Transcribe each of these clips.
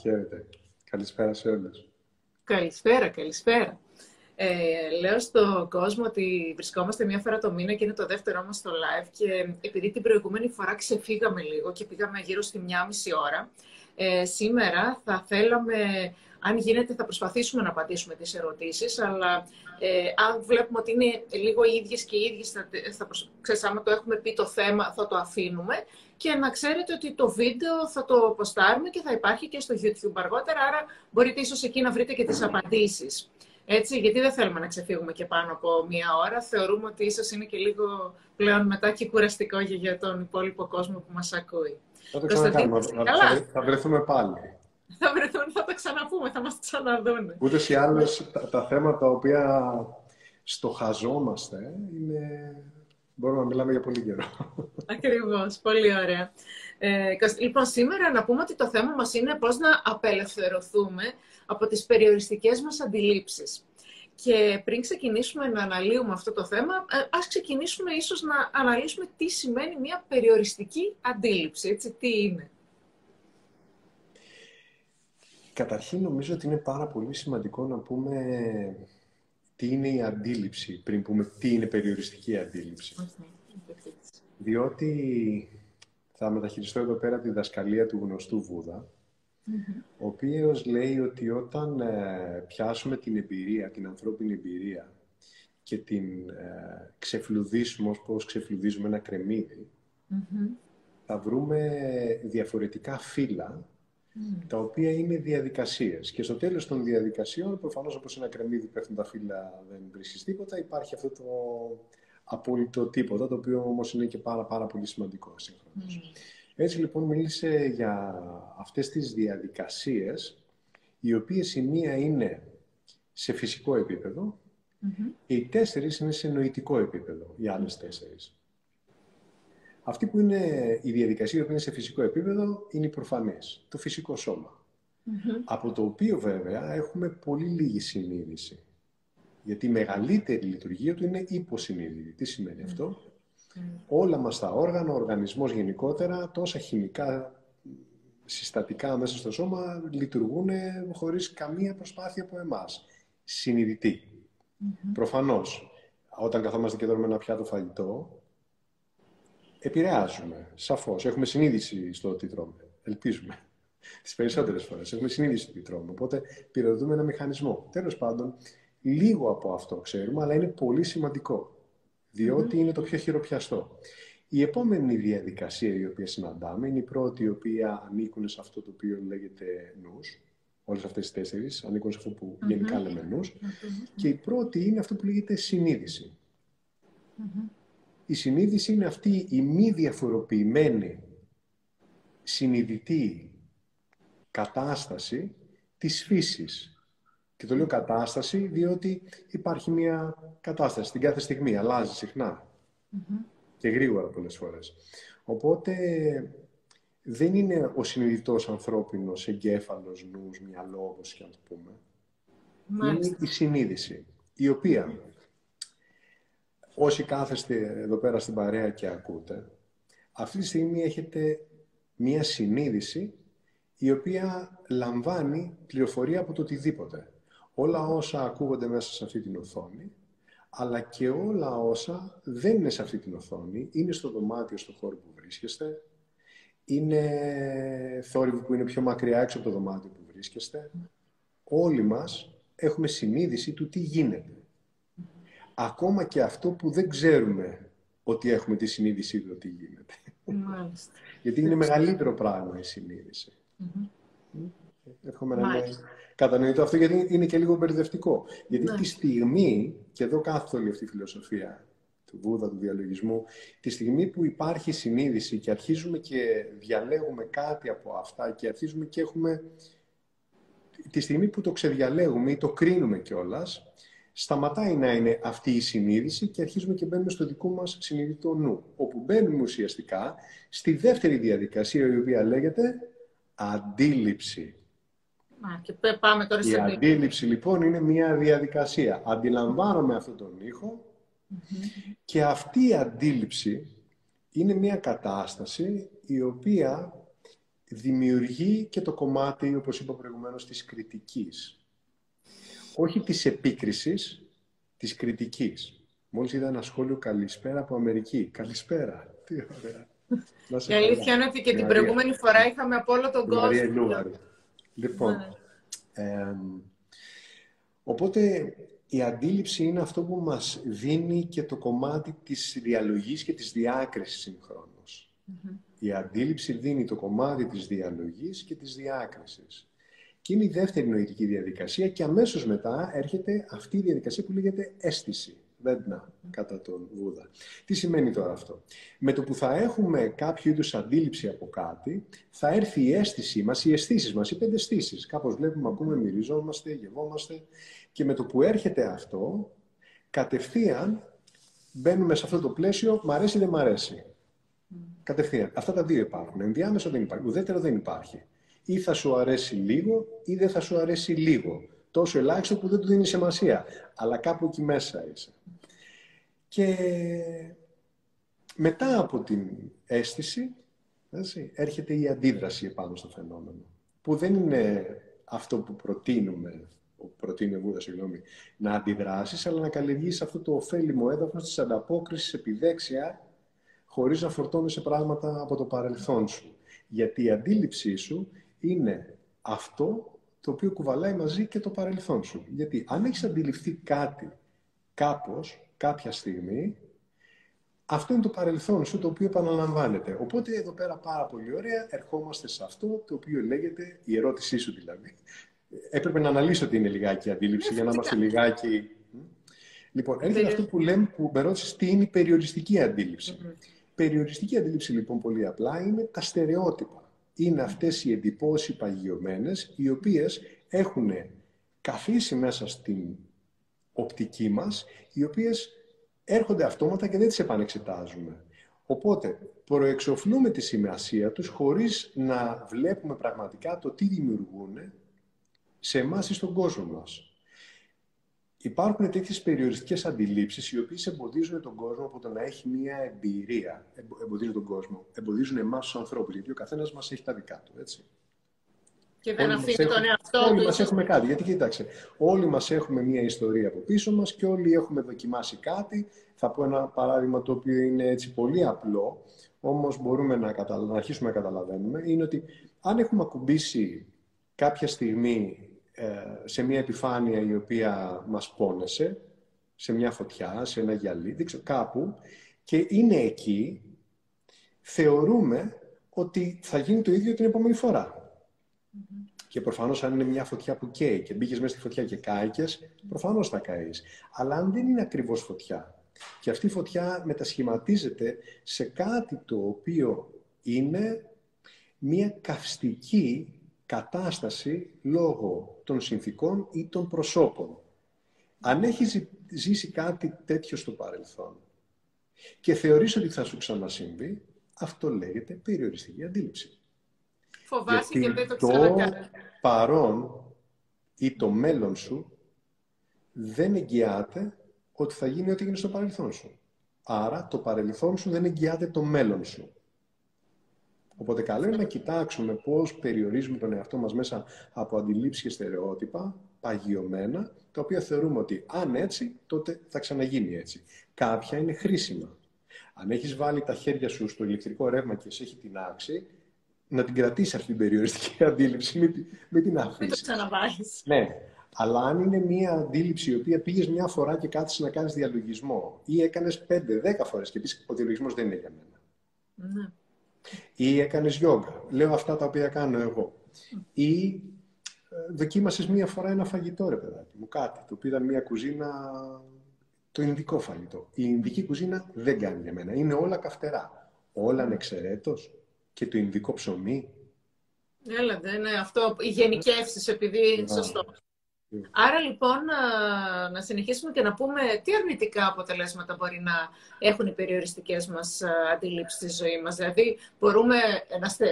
χαίρετε. Καλησπέρα σε όλους. Καλησπέρα, καλησπέρα. Ε, λέω στον κόσμο ότι βρισκόμαστε μία φορά το μήνα και είναι το δεύτερό μας στο live και επειδή την προηγούμενη φορά ξεφύγαμε λίγο και πήγαμε γύρω στη μία μισή ώρα, ε, σήμερα θα θέλαμε, αν γίνεται, θα προσπαθήσουμε να απαντήσουμε τις ερωτήσεις, αλλά ε, αν βλέπουμε ότι είναι λίγο οι ίδιες και οι ίδιες, θα, θα, ξέρεις, άμα το έχουμε πει το θέμα, θα το αφήνουμε και να ξέρετε ότι το βίντεο θα το ποστάρουμε και θα υπάρχει και στο YouTube αργότερα, άρα μπορείτε ίσως εκεί να βρείτε και τις απαντήσεις. Έτσι, γιατί δεν θέλουμε να ξεφύγουμε και πάνω από μία ώρα. Θεωρούμε ότι ίσως είναι και λίγο πλέον μετά και κουραστικό για τον υπόλοιπο κόσμο που μας ακούει. Θα το ξανακάνουμε. Θα, θα βρεθούμε πάλι. Θα βρεθούν, θα το ξαναπούμε, θα μας ξαναδούν. Ούτε ή άλλως τα, τα θέματα τα οποία στοχαζόμαστε είναι Μπορούμε να μιλάμε για πολύ καιρό. Ακριβώς, πολύ ωραία. Ε, λοιπόν, σήμερα να πούμε ότι το θέμα μας είναι πώς να απελευθερωθούμε από τις περιοριστικές μας αντιλήψεις. Και πριν ξεκινήσουμε να αναλύουμε αυτό το θέμα, ε, ας ξεκινήσουμε ίσως να αναλύσουμε τι σημαίνει μια περιοριστική αντίληψη, έτσι, τι είναι. Καταρχήν νομίζω ότι είναι πάρα πολύ σημαντικό να πούμε τι είναι η αντίληψη, πριν πούμε τι είναι περιοριστική αντίληψη. Διότι θα μεταχειριστώ εδώ πέρα τη διδασκαλία του γνωστού Βούδα, ο οποίος λέει ότι όταν ε, πιάσουμε την εμπειρία, την ανθρώπινη εμπειρία και την ε, ξεφλουδίσουμε ως πώς ξεφλουδίζουμε ένα θα βρούμε διαφορετικά φύλλα τα οποία είναι διαδικασίες. Και στο τέλος των διαδικασιών, προφανώς όπως ένα κρεμμύδι πέφτουν τα φύλλα, δεν βρίσκεις τίποτα, υπάρχει αυτό το απόλυτο τίποτα, το οποίο όμως είναι και πάρα, πάρα πολύ σημαντικό συγχρόνως. Έτσι λοιπόν μίλησε για αυτές τις διαδικασίες, οι οποίες η μία είναι σε φυσικό επίπεδο, και οι τέσσερις είναι σε νοητικό επίπεδο, οι άλλες τέσσερις. Αυτή που είναι η διαδικασία που είναι σε φυσικό επίπεδο είναι η προφανές, το φυσικό Από το οποίο βέβαια έχουμε πολύ λίγη συνείδηση. Γιατί η μεγαλύτερη λειτουργία του είναι υποσυνείδητη. Τι σημαίνει αυτό; Όλα μας τα όργανα, ο οργανισμός γενικότερα, τόσα χημικά συστατικά μέσα στο σώμα λειτουργούν χωρίς καμία προσπάθεια από εμάς. Συνειδητή. Προφανώς, όταν καθόμαστε και δούμε ένα πιάτο φαγητό, επηρεάζουμε, σαφώς. Έχουμε συνείδηση στο τι τρώμε. Ελπίζουμε. Τις περισσότερες φορές. Έχουμε συνείδηση στο τι τρώμε. Οπότε πυροδοτούμε ένα μηχανισμό. Τέλος πάντων, λίγο από αυτό ξέρουμε, αλλά είναι πολύ σημαντικό. Είναι το πιο χειροπιαστό. Η επόμενη διαδικασία η οποία συναντάμε είναι η πρώτη η οποία ανήκουν σε αυτό το οποίο λέγεται νους. Όλες αυτές τις τέσσερις ανήκουν σε αυτό που γενικά λέμε νους. Και η πρώτη είναι αυτό που λέγεται συνείδηση. Η συνείδηση είναι αυτή η μη διαφοροποιημένη συνειδητή κατάσταση της φύσης. Και το λέω κατάσταση διότι υπάρχει μια κατάσταση την κάθε στιγμή, αλλάζει και γρήγορα πολλές φορές. Οπότε δεν είναι ο συνειδητός ανθρώπινος εγκέφαλος, νους, μυαλός, όπως και να το πούμε. Είναι η συνείδηση, η οποία όσοι κάθεστε εδώ πέρα στην παρέα και ακούτε, αυτή τη στιγμή έχετε μία συνείδηση η οποία λαμβάνει πληροφορία από το οτιδήποτε. Όλα όσα ακούγονται μέσα σε αυτή την οθόνη, αλλά και όλα όσα δεν είναι σε αυτή την οθόνη, είναι στο δωμάτιο, στο χώρο που βρίσκεστε, είναι θόρυβοι που είναι πιο μακριά έξω από το δωμάτιο που βρίσκεστε. Όλοι μας έχουμε συνείδηση του τι γίνεται ακόμα και αυτό που δεν ξέρουμε ότι έχουμε τη συνείδησή του ότι γίνεται. Μάλιστα. Γιατί είναι μεγαλύτερο πράγμα η συνείδηση. Mm-hmm. Εύχομαι να είναι κατανοητό αυτό, γιατί είναι και λίγο μπερδευτικό. Γιατί ναι. τη στιγμή, και εδώ κάθεται όλη αυτή η φιλοσοφία του Βούδα, του διαλογισμού, τη στιγμή που υπάρχει συνείδηση και αρχίζουμε και διαλέγουμε κάτι από αυτά και αρχίζουμε και έχουμε... Τη στιγμή που το ξεδιαλέγουμε ή το κρίνουμε κιόλας, σταματάει να είναι αυτή η συνείδηση και αρχίζουμε και μπαίνουμε στο δικό μας συνειδητό νου, όπου μπαίνουμε ουσιαστικά στη δεύτερη διαδικασία, η οποία λέγεται αντίληψη. Και πάμε τώρα η αντίληψη λοιπόν είναι μια διαδικασία. Αντιλαμβάνομαι αυτόν τον ηχο και αυτή η αντίληψη είναι μια κατάσταση η οποία δημιουργεί και το κομμάτι, όπως είπα προηγουμένως, της κριτικής. Όχι της επίκρισης, της κριτικής. Μόλις είδα ένα σχόλιο «Καλησπέρα από Αμερική». Καλησπέρα. Τι ωραία. Η αλήθεια είναι ότι και την προηγούμενη φορά είχαμε από όλο τον κόσμο. Λοιπόν, ναι. οπότε η αντίληψη είναι αυτό που μας δίνει και το κομμάτι της διαλογής και της διάκρισης Η αντίληψη δίνει το κομμάτι της διαλογής και της διάκρισης. Και είναι η δεύτερη νοητική διαδικασία και αμέσως μετά έρχεται αυτή η διαδικασία που λέγεται αίσθηση. Βέντνα, κατά τον Βούδα. Τι σημαίνει τώρα αυτό; Με το που θα έχουμε κάποιο είδους αντίληψη από κάτι, θα έρθει η αίσθησή μας, οι αισθήσεις μας, οι πέντε αισθήσεις. Κάπως βλέπουμε, ακούμε, μυριζόμαστε, γευόμαστε. Και με το που έρχεται αυτό, κατευθείαν μπαίνουμε σε αυτό το πλαίσιο, μ' αρέσει ή δεν μ' αρέσει. Κατευθείαν. Αυτά τα δύο υπάρχουν. Ενδιάμεσο δεν υπάρχει. Ουδέτερο δεν υπάρχει. Ή θα σου αρέσει λίγο ή δεν θα σου αρέσει λίγο τόσο ελάχιστο που δεν του δίνει σημασία. Αλλά κάπου εκεί μέσα είσαι. Και μετά από την αίσθηση, έτσι, έρχεται η αντίδραση επάνω στο φαινόμενο. Που δεν είναι αυτό που προτείνουμε, προτείνει ο Βούδας, συγγνώμη, να αντιδράσεις, αλλά να καλλιεργήσει αυτό το ωφέλιμο έδαφος της ανταπόκρισης επιδέξια, χωρίς να φορτώνεσαι πράγματα από το παρελθόν σου. Γιατί η αντίληψή σου είναι αυτό το οποίο κουβαλάει μαζί και το παρελθόν σου. Γιατί αν έχεις αντιληφθεί κάτι κάπως, κάποια στιγμή, αυτό είναι το παρελθόν σου, το οποίο επαναλαμβάνεται. Οπότε εδώ πέρα πάρα πολύ ωραία ερχόμαστε σε αυτό το οποίο λέγεται, η ερώτησή σου δηλαδή. Έπρεπε να αναλύσω τι είναι λιγάκι η αντίληψη για να είμαστε λιγάκι... Λοιπόν, έρχεται αυτό που λέμε, που με ρώτησες τι είναι η περιοριστική αντίληψη. Περιοριστική αντίληψη λοιπόν πολύ απλά είναι τα στερεότυπα είναι αυτές οι εντυπώσεις παγιωμένες, οι οποίες έχουν καθίσει μέσα στην οπτική μας, οι οποίες έρχονται αυτόματα και δεν τις επανεξετάζουμε. Οπότε, προεξοφλούμε τη σημασία τους χωρίς να βλέπουμε πραγματικά το τι δημιουργούν σε εμάς ή στον κόσμο μας. Υπάρχουν τέτοιες περιοριστικές αντιλήψεις οι οποίες εμποδίζουν τον κόσμο από το να έχει μια εμπειρία. Εμποδίζουν τον κόσμο. Εμποδίζουν εμάς τους ανθρώπους, γιατί ο καθένας μας έχει τα δικά του. Έτσι. Και δεν αφήνει τον εαυτό του. Όλοι μας έχουμε κάτι. Γιατί κοίταξε, όλοι μας έχουμε μια ιστορία από πίσω μας και όλοι έχουμε δοκιμάσει κάτι. Θα πω ένα παράδειγμα το οποίο είναι έτσι πολύ απλό, όμως μπορούμε να, να αρχίσουμε να καταλαβαίνουμε. Είναι ότι αν έχουμε ακουμπήσει κάποια στιγμή ε, σε μια επιφάνεια η οποία μας πόνεσε, σε μια φωτιά, σε ένα γυαλί, δεν ξέρω, κάπου, και είναι εκεί, θεωρούμε ότι θα γίνει το ίδιο την επόμενη Και προφανώς, αν είναι μια φωτιά που καίει και μπήκες μέσα στη φωτιά και κάηκες, προφανώς θα καείς. Αλλά αν δεν είναι ακριβώς φωτιά και αυτή η φωτιά μετασχηματίζεται σε κάτι το οποίο είναι μια καυστική κατάσταση λόγω των συνθήκων ή των προσώπων. Αν έχεις ζήσει κάτι τέτοιο στο παρελθόν και θεωρείς ότι θα σου ξανασυμβεί, αυτό λέγεται περιοριστική αντίληψη. Φοβάσαι και δεν το ξανακάνεις. Το παρόν ή το μέλλον σου δεν εγγυάται ότι θα γίνει ό,τι έγινε στο παρελθόν σου. Άρα το παρελθόν σου δεν εγγυάται το μέλλον σου. Οπότε καλό είναι να κοιτάξουμε πώς περιορίζουμε τον εαυτό μας μέσα από αντιλήψεις και στερεότυπα, παγιωμένα, τα οποία θεωρούμε ότι αν έτσι, τότε θα ξαναγίνει έτσι. Κάποια είναι χρήσιμα. Αν έχεις βάλει τα χέρια σου στο ηλεκτρικό ρεύμα και σε έχει την άξη, να την κρατήσεις αυτή την περιοριστική αντίληψη, με την αφήσει. Μην το ξαναβάλεις. Ναι. Αλλά αν είναι μια αντίληψη η οποία πήγες μια φορά και κάθισε να κάνεις διαλογισμό ή έκανες 5-10 φορές και πεις ο διαλογισμός δεν είναι για μένα. Ναι ή έκανες γιόγκα. Λέω αυτά τα οποία κάνω εγώ. Ή ε, δοκίμασες μία φορά ένα φαγητό, ρε παιδάκι μου, κάτι. Το πήραν μία κουζίνα, το Ινδικό φαγητό. Η Ινδική κουζίνα δεν κάνει για μένα. Είναι όλα καυτερά. Όλα ανεξαιρέτως. Και το Ινδικό ψωμί. Έλα, δεν είναι αυτό. Οι γενικεύσεις, επειδή σωστό. Άρα λοιπόν να συνεχίσουμε και να πούμε τι αρνητικά αποτελέσματα μπορεί να έχουν οι περιοριστικές μας αντιλήψεις στη ζωή μας. Δηλαδή μπορούμε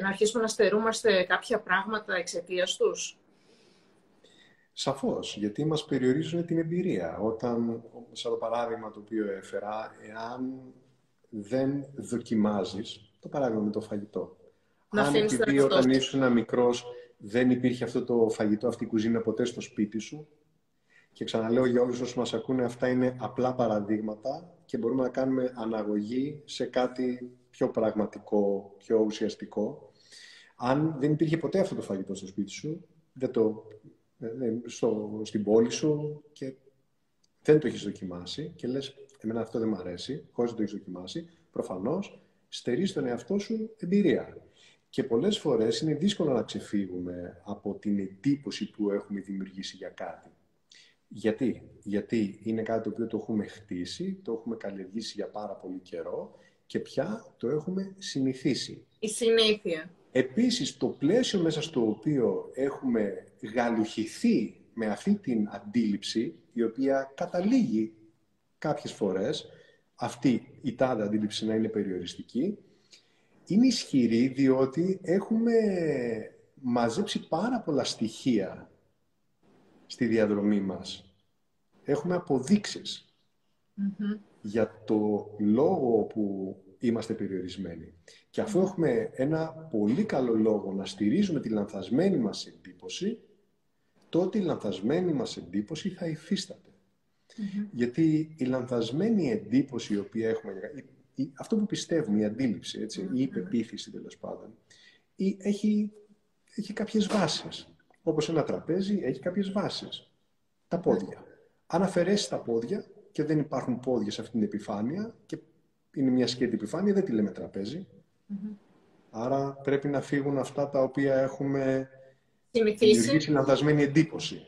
να αρχίσουμε να στερούμαστε κάποια πράγματα εξαιτίας τους; Σαφώς, γιατί μας περιορίζουν την εμπειρία. Όταν, σαν το παράδειγμα το οποίο έφερα, εάν δεν δοκιμάζεις, το παράδειγμα με το φαγητό, Να Αν επειδή όταν ήσουν μικρός δεν υπήρχε αυτό το φαγητό, αυτή η κουζίνα ποτέ στο σπίτι σου. Και ξαναλέω για όλους όσους μας ακούνε, αυτά είναι απλά παραδείγματα και μπορούμε να κάνουμε αναγωγή σε κάτι πιο πραγματικό, πιο ουσιαστικό. Αν δεν υπήρχε ποτέ αυτό το φαγητό στο σπίτι σου, δεν το, στο, στην πόλη σου και δεν το έχεις δοκιμάσει και λες, εμένα αυτό δεν μου αρέσει, χωρίς να το έχεις δοκιμάσει, προφανώς στερείς τον εαυτό σου εμπειρία. Και πολλές φορές είναι δύσκολο να ξεφύγουμε από την εντύπωση που έχουμε δημιουργήσει για κάτι. Γιατί; Γιατί είναι κάτι το οποίο το έχουμε χτίσει, το έχουμε καλλιεργήσει για πάρα πολύ καιρό και πια το έχουμε συνηθίσει. Η συνήθεια. Επίσης, το πλαίσιο μέσα στο οποίο έχουμε γαλουχηθεί με αυτή την αντίληψη, η οποία καταλήγει κάποιες φορές αυτή η τάδε αντίληψη να είναι περιοριστική, είναι ισχυρή διότι έχουμε μαζέψει πάρα πολλά στοιχεία στη διαδρομή μας. Έχουμε για το λόγο που είμαστε περιορισμένοι. Και αφού έχουμε ένα πολύ καλό λόγο να στηρίζουμε τη λανθασμένη μας εντύπωση, τότε η λανθασμένη μας εντύπωση θα υφισταται Γιατί η λανθασμένη εντύπωση η οποία έχουμε, αυτό που πιστεύουμε, η αντίληψη, έτσι, η υπεποίθηση τέλος πάντων, έχει, έχει κάποιες βάσεις. Όπως ένα τραπέζι έχει κάποιες βάσεις. Τα πόδια. Αν αφαιρέσεις τα πόδια και δεν υπάρχουν πόδια σε αυτήν την επιφάνεια και είναι μια σκέτη επιφάνεια, δεν τη λέμε Άρα πρέπει να φύγουν αυτά τα οποία έχουμε δημιουργήσει λανθασμένη εντύπωση.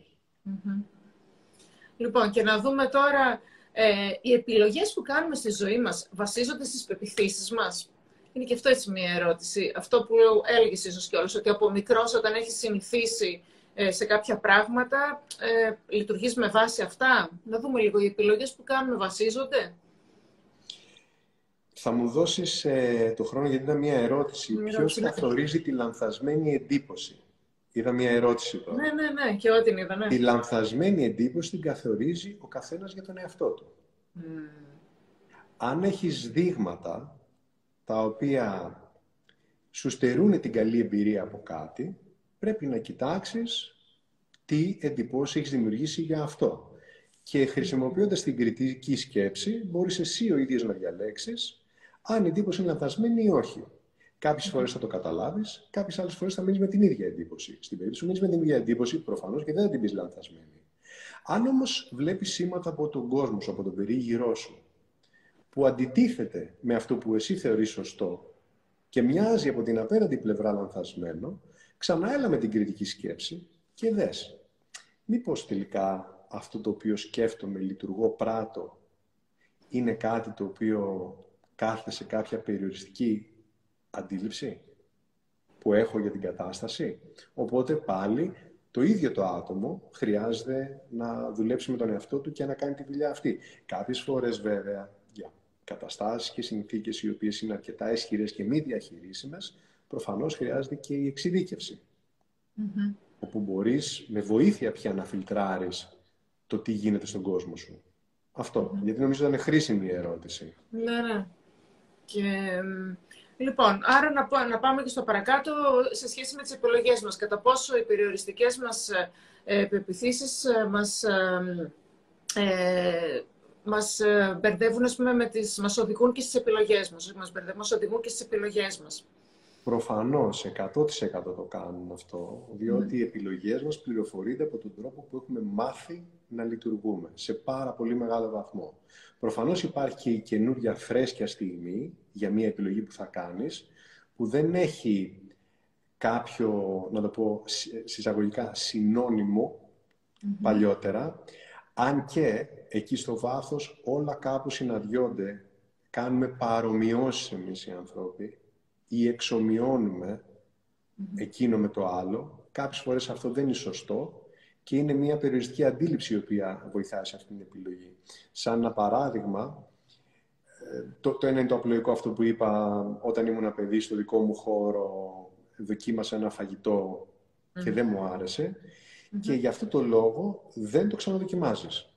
Λοιπόν, και να δούμε τώρα ε, οι επιλογές που κάνουμε στη ζωή μας βασίζονται στις πεπιθήσεις μας. Είναι και αυτό έτσι μια ερώτηση. Αυτό που έλεγες ίσως κιόλας, ότι από μικρός όταν έχεις συνηθίσει ε, σε κάποια πράγματα, ε, λειτουργείς με βάση αυτά. Να δούμε λίγο, οι επιλογές που κάνουμε βασίζονται. Θα μου δώσεις ε, το χρόνο γιατί ήταν μια ερώτηση. Ποιος καθορίζει τη λανθασμένη εντύπωση; Είδα μια ερώτηση τώρα. Ναι, ναι, ναι, και ό,τι είδα, ναι. Τη λανθασμένη εντύπωση την καθορίζει ο καθένας για τον εαυτό του. Αν έχεις δείγματα τα οποία σου στερούν την καλή εμπειρία από κάτι, πρέπει να κοιτάξεις τι εντυπώσεις έχεις δημιουργήσει για αυτό. Και χρησιμοποιώντας την κριτική σκέψη, μπορείς εσύ ο ίδιος να διαλέξεις αν η εντύπωση είναι λανθασμένη ή όχι. Κάποιες φορές θα το καταλάβεις, κάποιες άλλες φορές θα μείνεις με την ίδια εντύπωση. Στην περίπτωση που μείνεις με την ίδια εντύπωση, προφανώς και δεν θα την πεις λανθασμένη. Αν όμως βλέπεις σήματα από τον κόσμο σου, από τον περίγυρό σου, που αντιτίθεται με αυτό που εσύ θεωρείς σωστό και μοιάζει από την απέναντι πλευρά λανθασμένο, ξανά έλα με την κριτική σκέψη και δες. Μήπως τελικά αυτό το οποίο σκέφτομαι, λειτουργώ, πράτο, είναι κάτι το οποίο κάθεται σε κάποια περιοριστική αντίληψη που έχω για την κατάσταση. Οπότε πάλι το ίδιο το άτομο χρειάζεται να δουλέψει με τον εαυτό του και να κάνει τη δουλειά αυτή. Κάποιες φορές βέβαια για καταστάσεις και συνθήκες οι οποίες είναι αρκετά ισχυρές και μη διαχειρίσιμες, προφανώς χρειάζεται και η εξειδίκευση. Mm-hmm. Όπου μπορείς με βοήθεια πια να φιλτράρεις το τι γίνεται στον κόσμο σου. Αυτό. Γιατί νομίζω ότι είναι χρήσιμη η ερώτηση. Ναι, ναι. Και Λοιπόν, άρα να, να πάμε και στο παρακάτω σε σχέση με τις επιλογές μας. Κατά πόσο οι περιοριστικές μας ε, πεπιθήσεις ε, μας, ε, ε, μας ε, μπερδεύουν, ας πούμε, με τις, μας οδηγούν και στις επιλογές μας. Μας, μπερδεύουν, μας οδηγούν και στις επιλογές μας. Προφανώς, 100% το κάνουν αυτό, διότι οι επιλογές μας πληροφορείται από τον τρόπο που έχουμε μάθει να λειτουργούμε, σε πάρα πολύ μεγάλο βαθμό. Προφανώς υπάρχει και η καινούργια φρέσκια στιγμή για μια επιλογή που θα κάνεις, που δεν έχει κάποιο, να το πω συσσαγωγικά, παλιότερα, αν και εκεί στο βάθος όλα κάπου συναντιόνται, κάνουμε παρομοιώσεις εμείς οι άνθρωποι ή εξομοιώνουμε εκείνο με το άλλο. Κάποιες φορές αυτό δεν είναι σωστό και είναι μια περιοριστική αντίληψη η οποία βοηθάει σε αυτή την επιλογή. Σαν ένα παράδειγμα, ε, το, το ένα είναι το απλοϊκό αυτό που είπα όταν ήμουν ένα παιδί στο δικό μου χώρο, δοκίμασα ένα φαγητό και δεν μου άρεσε και γι' αυτό το λόγο δεν το ξαναδοκιμάζεις.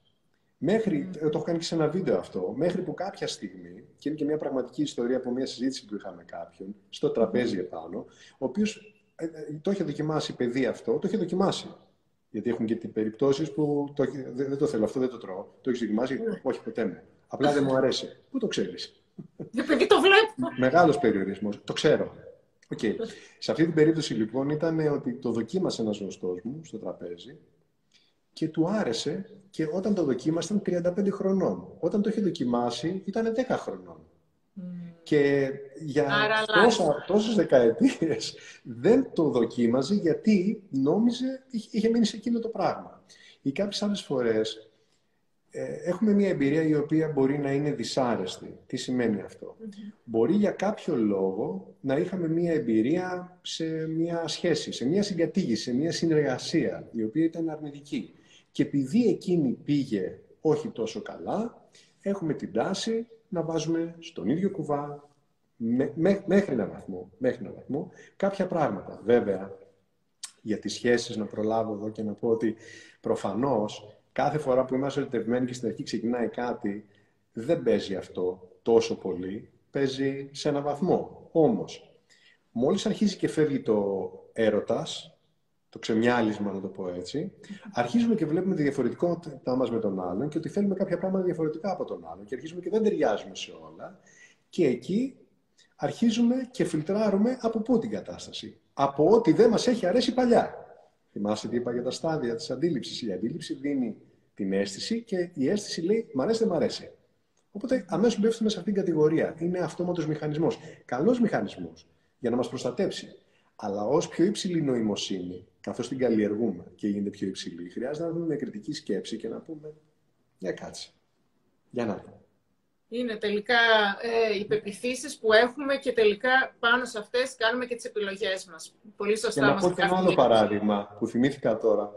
Μέχρι, το έχω κάνει και σε ένα βίντεο αυτό, μέχρι που κάποια στιγμή, και είναι και μια πραγματική ιστορία από μια συζήτηση που είχαμε κάποιον, στο τραπέζι επάνω, ο οποίος ε, ε, το είχε δοκιμάσει παιδί αυτό, το είχε δοκιμάσει. Γιατί έχουν και περιπτώσεις που το, δεν, δεν, το θέλω αυτό, δεν το τρώω. Το έχεις δοκιμάσει, ναι. όχι ποτέ μου. Απλά δεν μου αρέσει. Πού το ξέρεις; Επειδή το βλέπω. Μεγάλος περιορισμός. Το ξέρω. Okay. Σε αυτή την περίπτωση λοιπόν ήταν ότι το δοκίμασε ένας γνωστός μου στο τραπέζι και του άρεσε και όταν το δοκίμασε ήταν 35 χρονών. Όταν το είχε δοκιμάσει ήταν 10 χρονών. Και για τόσα, τόσες δεκαετίες δεν το δοκίμαζε γιατί νόμιζε, είχε μείνει σε εκείνο το πράγμα. Ή κάποιες άλλες φορές ε, έχουμε μια εμπειρία η οποία μπορεί να είναι δυσάρεστη. Τι σημαίνει Μπορεί για κάποιο λόγο να είχαμε μια εμπειρία σε μια σχέση, σε μια συγκατήγηση, σε μια συνεργασία η οποία ήταν αρνητική. Και επειδή εκείνη πήγε όχι τόσο καλά, έχουμε την τάση να βάζουμε στον ίδιο κουβά μέχρι, ένα βαθμό, μέχρι ένα βαθμό κάποια πράγματα. Βέβαια, για τις σχέσεις να προλάβω εδώ και να πω ότι προφανώς κάθε φορά που είμαστε ερωτευμένοι και στην αρχή ξεκινάει κάτι, δεν παίζει αυτό τόσο πολύ, παίζει σε ένα βαθμό. Όμως, μόλις αρχίζει και φεύγει το έρωτας, το ξεμιάλισμα, να το πω έτσι, αρχίζουμε και βλέπουμε τη διαφορετικότητά μας με τον άλλον και ότι θέλουμε κάποια πράγματα διαφορετικά από τον άλλον και αρχίζουμε και δεν ταιριάζουμε σε όλα. Και εκεί αρχίζουμε και φιλτράρουμε από πού την κατάσταση. Από ό,τι δεν μας έχει αρέσει παλιά. Θυμάστε τι είπα για τα στάδια της αντίληψης. Η αντίληψη δίνει την αίσθηση και η αίσθηση λέει Μ' αρέσει, δεν μ' αρέσει. Οπότε αμέσως πέφτουμε σε αυτήν την κατηγορία. Είναι αυτόματος μηχανισμός. Καλός μηχανισμός για να μας προστατέψει. Αλλά ως πιο υψηλή νοημοσύνη, καθώς την καλλιεργούμε και γίνεται πιο υψηλή, χρειάζεται να δούμε με κριτική σκέψη και να πούμε, για κάτσε, για να δούμε. Είναι τελικά ε, οι πεπιθήσεις που έχουμε και τελικά πάνω σε αυτές κάνουμε και τις επιλογές μας. Πολύ σωστά Για να πω και ένα άλλο παράδειγμα που θυμήθηκα τώρα.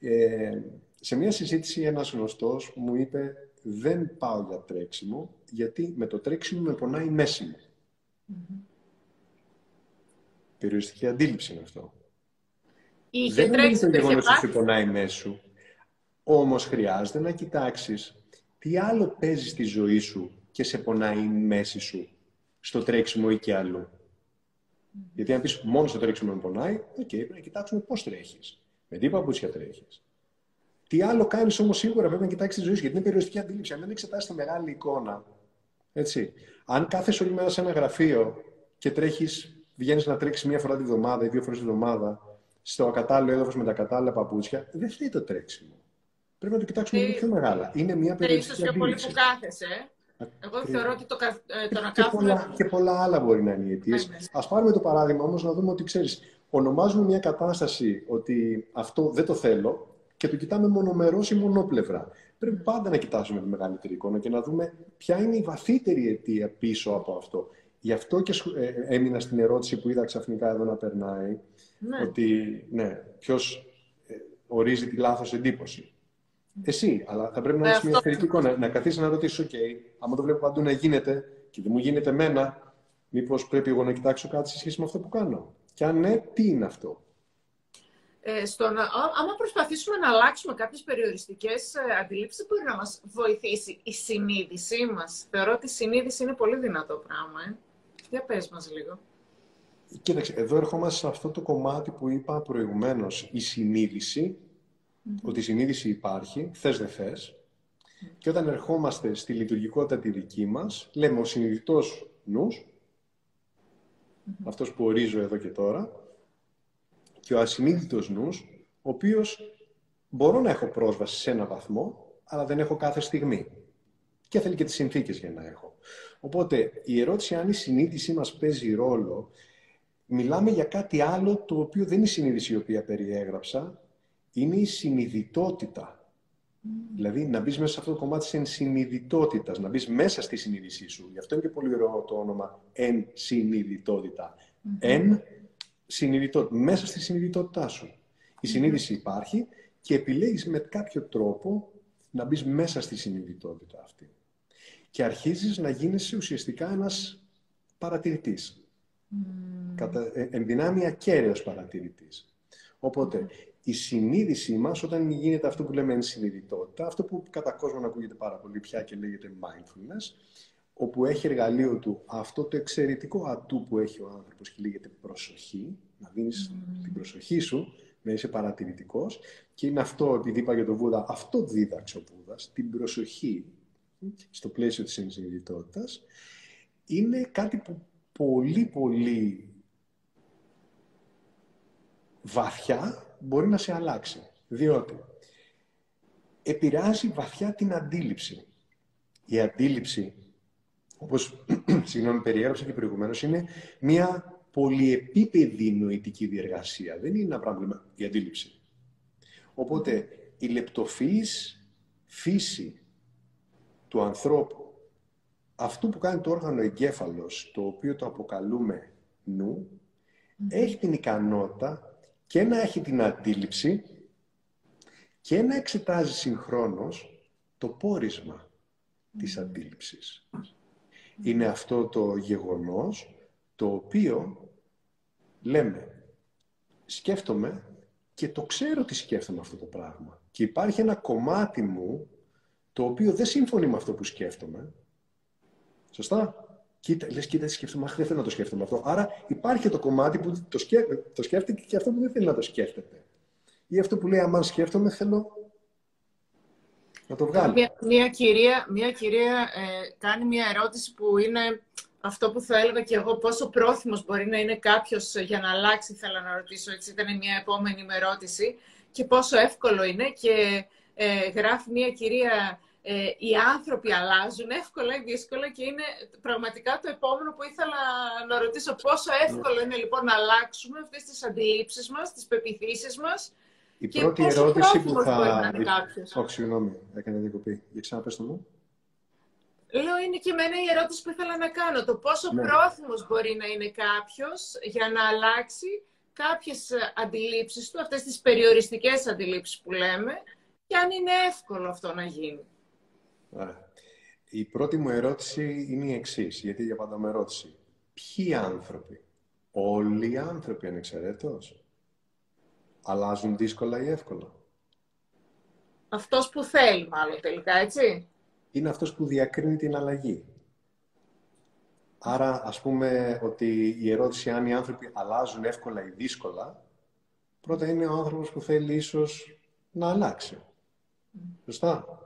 Ε, σε μια συζήτηση ένας γνωστός μου είπε δεν πάω για τρέξιμο γιατί με το τρέξιμο με πονάει η μέση μου. Περιοριστική αντίληψη είναι αυτό. Είχε Δεν είναι το γεγονός ότι σε πονάει η μέση σου. Όμως χρειάζεται να κοιτάξεις τι άλλο παίζει στη ζωή σου και σε πονάει η μέση σου στο τρέξιμο ή και αλλού. Γιατί αν πεις μόνο στο τρέξιμο με πονάει, οκ, πρέπει να κοιτάξουμε πώς τρέχεις. Με τι παπούτσια τρέχεις. Τι άλλο κάνεις όμως σίγουρα πρέπει να κοιτάξεις τη ζωή σου, γιατί είναι περιοριστική αντίληψη. Αν δεν εξετάσεις τη μεγάλη εικόνα, έτσι. Αν κάθεσαι όλη μέρα σε ένα γραφείο και τρέχεις βγαίνεις να τρέξεις μία φορά τη βδομάδα ή δύο φορές τη βδομάδα στο ακατάλληλο έδαφος με τα κατάλληλα παπούτσια, δεν φταίει το τρέξιμο. Πρέπει να το κοιτάξουμε λίγο πιο μεγάλα. Είναι μια περιοχή. πιο πολύ που κάθεσαι. Εγώ θεωρώ ότι το, ε, το να και, πολλά, και πολλά άλλα μπορεί να είναι οι αιτίες. Ναι, ναι. Α πάρουμε το παράδειγμα όμως να δούμε ότι ξέρεις, ονομάζουμε μια κατάσταση ότι αυτό δεν το θέλω και το κοιτάμε μονομερός ή μονόπλευρα. Πρέπει πάντα να κοιτάσουμε τη μεγαλύτερη εικόνα και να δούμε ποια είναι η βαθύτερη αιτία πίσω από αυτό. Γι' αυτό και ε, έμεινα στην ερώτηση που είδα ξαφνικά εδώ να περνάει, ναι. ότι ναι, ποιος ε, ορίζει τη λάθος εντύπωση. Εσύ, αλλά θα πρέπει να έχεις μια σφαιρική εικόνα, να καθίσεις να ρωτήσεις, OK, άμα το βλέπω παντού να γίνεται και δεν μου γίνεται εμένα, μήπως πρέπει εγώ να κοιτάξω κάτι σε σχέση με αυτό που κάνω; Και αν ναι, τι είναι αυτό; Ε, στο να, άμα προσπαθήσουμε να αλλάξουμε κάποιες περιοριστικές ε, αντιλήψεις, μπορεί να μας βοηθήσει η συνείδησή μας. Θεωρώ ότι η συνείδηση είναι πολύ δυνατό πράγμα. Ε. Για πες μας λίγο. Κοίταξε, εδώ ερχόμαστε σε αυτό το κομμάτι που είπα προηγουμένως. Η συνειδηση ότι η συνείδηση υπάρχει, θες δεν θες. Και όταν ερχόμαστε στη λειτουργικότητα τη δική μας, λέμε ο συνειδητός νους, αυτός που ορίζω εδώ και τώρα, και ο ασυνείδητος νους, ο οποίος μπορώ να έχω πρόσβαση σε ένα βαθμό, αλλά δεν έχω κάθε στιγμή. Και θέλει και τις συνθήκες για να έχω. Οπότε, η ερώτηση αν η συνείδησή μας παίζει ρόλο, μιλάμε για κάτι άλλο το οποίο δεν είναι η συνείδηση η οποία περιέγραψα, είναι η συνειδητότητα. Δηλαδή, να μπεις μέσα σε αυτό το κομμάτι της ενσυνειδητότητα, να μπεις μέσα στη συνείδησή σου. Γι' αυτό είναι και πολύ ωραίο το όνομα ενσυνειδητότητα. Εν συνειδητότητα, μέσα στη συνειδητότητά σου. Η συνείδηση υπάρχει και επιλέγεις με κάποιο τρόπο να μπεις μέσα στη συνειδητότητα αυτή και αρχίζεις να γίνεσαι ουσιαστικά ένας παρατηρητής. Mm. Κατα... Ε, ενδυνάμει ακέραιος παρατηρητής. Οπότε, η συνείδησή μας όταν γίνεται αυτό που λέμε ενσυνειδητότητα, αυτό που κατά κόσμο ακούγεται πάρα πολύ πια και λέγεται mindfulness, όπου έχει εργαλείο του αυτό το εξαιρετικό ατού που έχει ο άνθρωπος και λέγεται προσοχή, να δίνεις την προσοχή σου, να είσαι παρατηρητικός και είναι αυτό, επειδή είπα για τον Βούδα, αυτό δίδαξε ο Βούδας, την προσοχή στο πλαίσιο της ενσυνειδητότητας, είναι κάτι που πολύ πολύ βαθιά μπορεί να σε αλλάξει. Διότι επηρεάζει βαθιά την αντίληψη. Η αντίληψη, όπως συγγνώμη, περιέγραψα και προηγουμένως, είναι μια πολυεπίπεδη νοητική διεργασία. Δεν είναι ένα πράγμα η αντίληψη. Οπότε, η λεπτοφύης φύση του ανθρώπου, αυτού που κάνει το όργανο εγκέφαλος, το οποίο το αποκαλούμε νου, έχει την ικανότητα και να έχει την αντίληψη και να εξετάζει συγχρόνως το πόρισμα της αντίληψης. Είναι αυτό το γεγονός το οποίο λέμε σκέφτομαι και το ξέρω ότι σκέφτομαι αυτό το πράγμα. Και υπάρχει ένα κομμάτι μου το οποίο δεν συμφωνεί με αυτό που σκέφτομαι. Σωστά; Κοίτα, λες, κοίτα, σκέφτομαι, αχ, δεν θέλω να το σκέφτομαι αυτό. Άρα υπάρχει το κομμάτι που το, σκέ, το σκέφτεται και αυτό που δεν θέλει να το σκέφτεται. Ή αυτό που λέει, αν σκέφτομαι, θέλω να το βγάλω. Μια, μια κυρία, μια κυρία ε, κάνει μια ερώτηση που είναι αυτό που θα έλεγα και εγώ, πόσο πρόθυμος μπορεί να είναι κάποιος για να αλλάξει, θέλω να ρωτήσω, έτσι ήταν μια επόμενη με ερώτηση, και πόσο εύκολο είναι και ε, γράφει μια κυρία ε, οι άνθρωποι αλλάζουν εύκολα ή δύσκολα και είναι πραγματικά το επόμενο που ήθελα να ρωτήσω πόσο εύκολο είναι λοιπόν να αλλάξουμε αυτές τις αντιλήψεις μας, τις πεπιθήσεις μας η και πρώτη ερώτηση που θα... Όχι, συγγνώμη, έκανε διακοπή. Για ξαναπες το μου. Λέω, είναι και εμένα η ερώτηση που ήθελα να κάνω. Το πόσο ναι. πρόθυμος μπορεί να είναι κάποιος για να αλλάξει κάποιες αντιλήψεις του, αυτές τις περιοριστικές αντιλήψεις που λέμε, και αν είναι εύκολο αυτό να γίνει. Η πρώτη μου ερώτηση είναι η εξής, γιατί για πάντα με ερώτηση. Ποιοι άνθρωποι, όλοι οι άνθρωποι ανεξαιρέτως, αλλάζουν δύσκολα ή εύκολα; Αυτός που θέλει μάλλον τελικά, έτσι. Είναι αυτός που διακρίνει την αλλαγή. Άρα, ας πούμε ότι η ερώτηση αν οι άνθρωποι αλλάζουν εύκολα ή δύσκολα, πρώτα είναι ο άνθρωπος που θέλει ίσως να αλλάξει. Σωστά;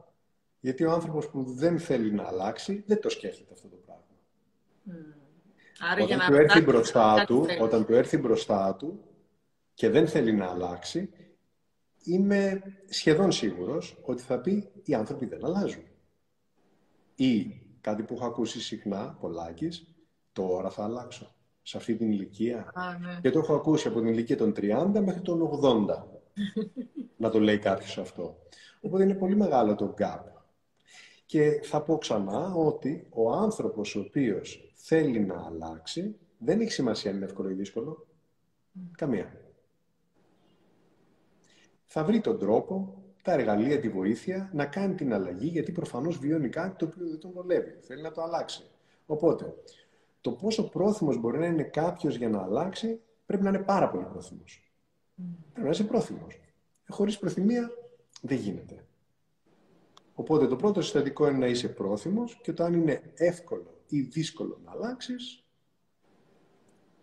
Γιατί ο άνθρωπος που δεν θέλει να αλλάξει, δεν το σκέφτεται αυτό το πράγμα. Άρα, όταν, του έρθει μπροστά του, όταν του έρθει μπροστά του και δεν θέλει να αλλάξει, είμαι σχεδόν σίγουρος ότι θα πει οι άνθρωποι δεν αλλάζουν. Ή κάτι που έχω ακούσει συχνά, πολλάκις, τώρα θα αλλάξω. Σε αυτή την ηλικία. Ναι. Και το έχω ακούσει από την ηλικία των 30 μέχρι των 80. να το λέει κάποιος αυτό. Οπότε είναι πολύ μεγάλο το gap. Και θα πω ξανά ότι ο άνθρωπος ο οποίος θέλει να αλλάξει, δεν έχει σημασία αν είναι εύκολο ή δύσκολο. Καμία. Θα βρει τον τρόπο, τα εργαλεία, τη βοήθεια, να κάνει την αλλαγή, γιατί προφανώς βιώνει κάτι το οποίο δεν τον βολεύει. Θέλει να το αλλάξει. Οπότε, το πόσο πρόθυμος μπορεί να είναι κάποιος για να αλλάξει, πρέπει να είναι πάρα πολύ πρόθυμος. Πρέπει να είσαι πρόθυμος. Χωρίς προθυμία δεν γίνεται. Οπότε το πρώτο συστατικό είναι να είσαι πρόθυμος και το αν είναι εύκολο ή δύσκολο να αλλάξεις,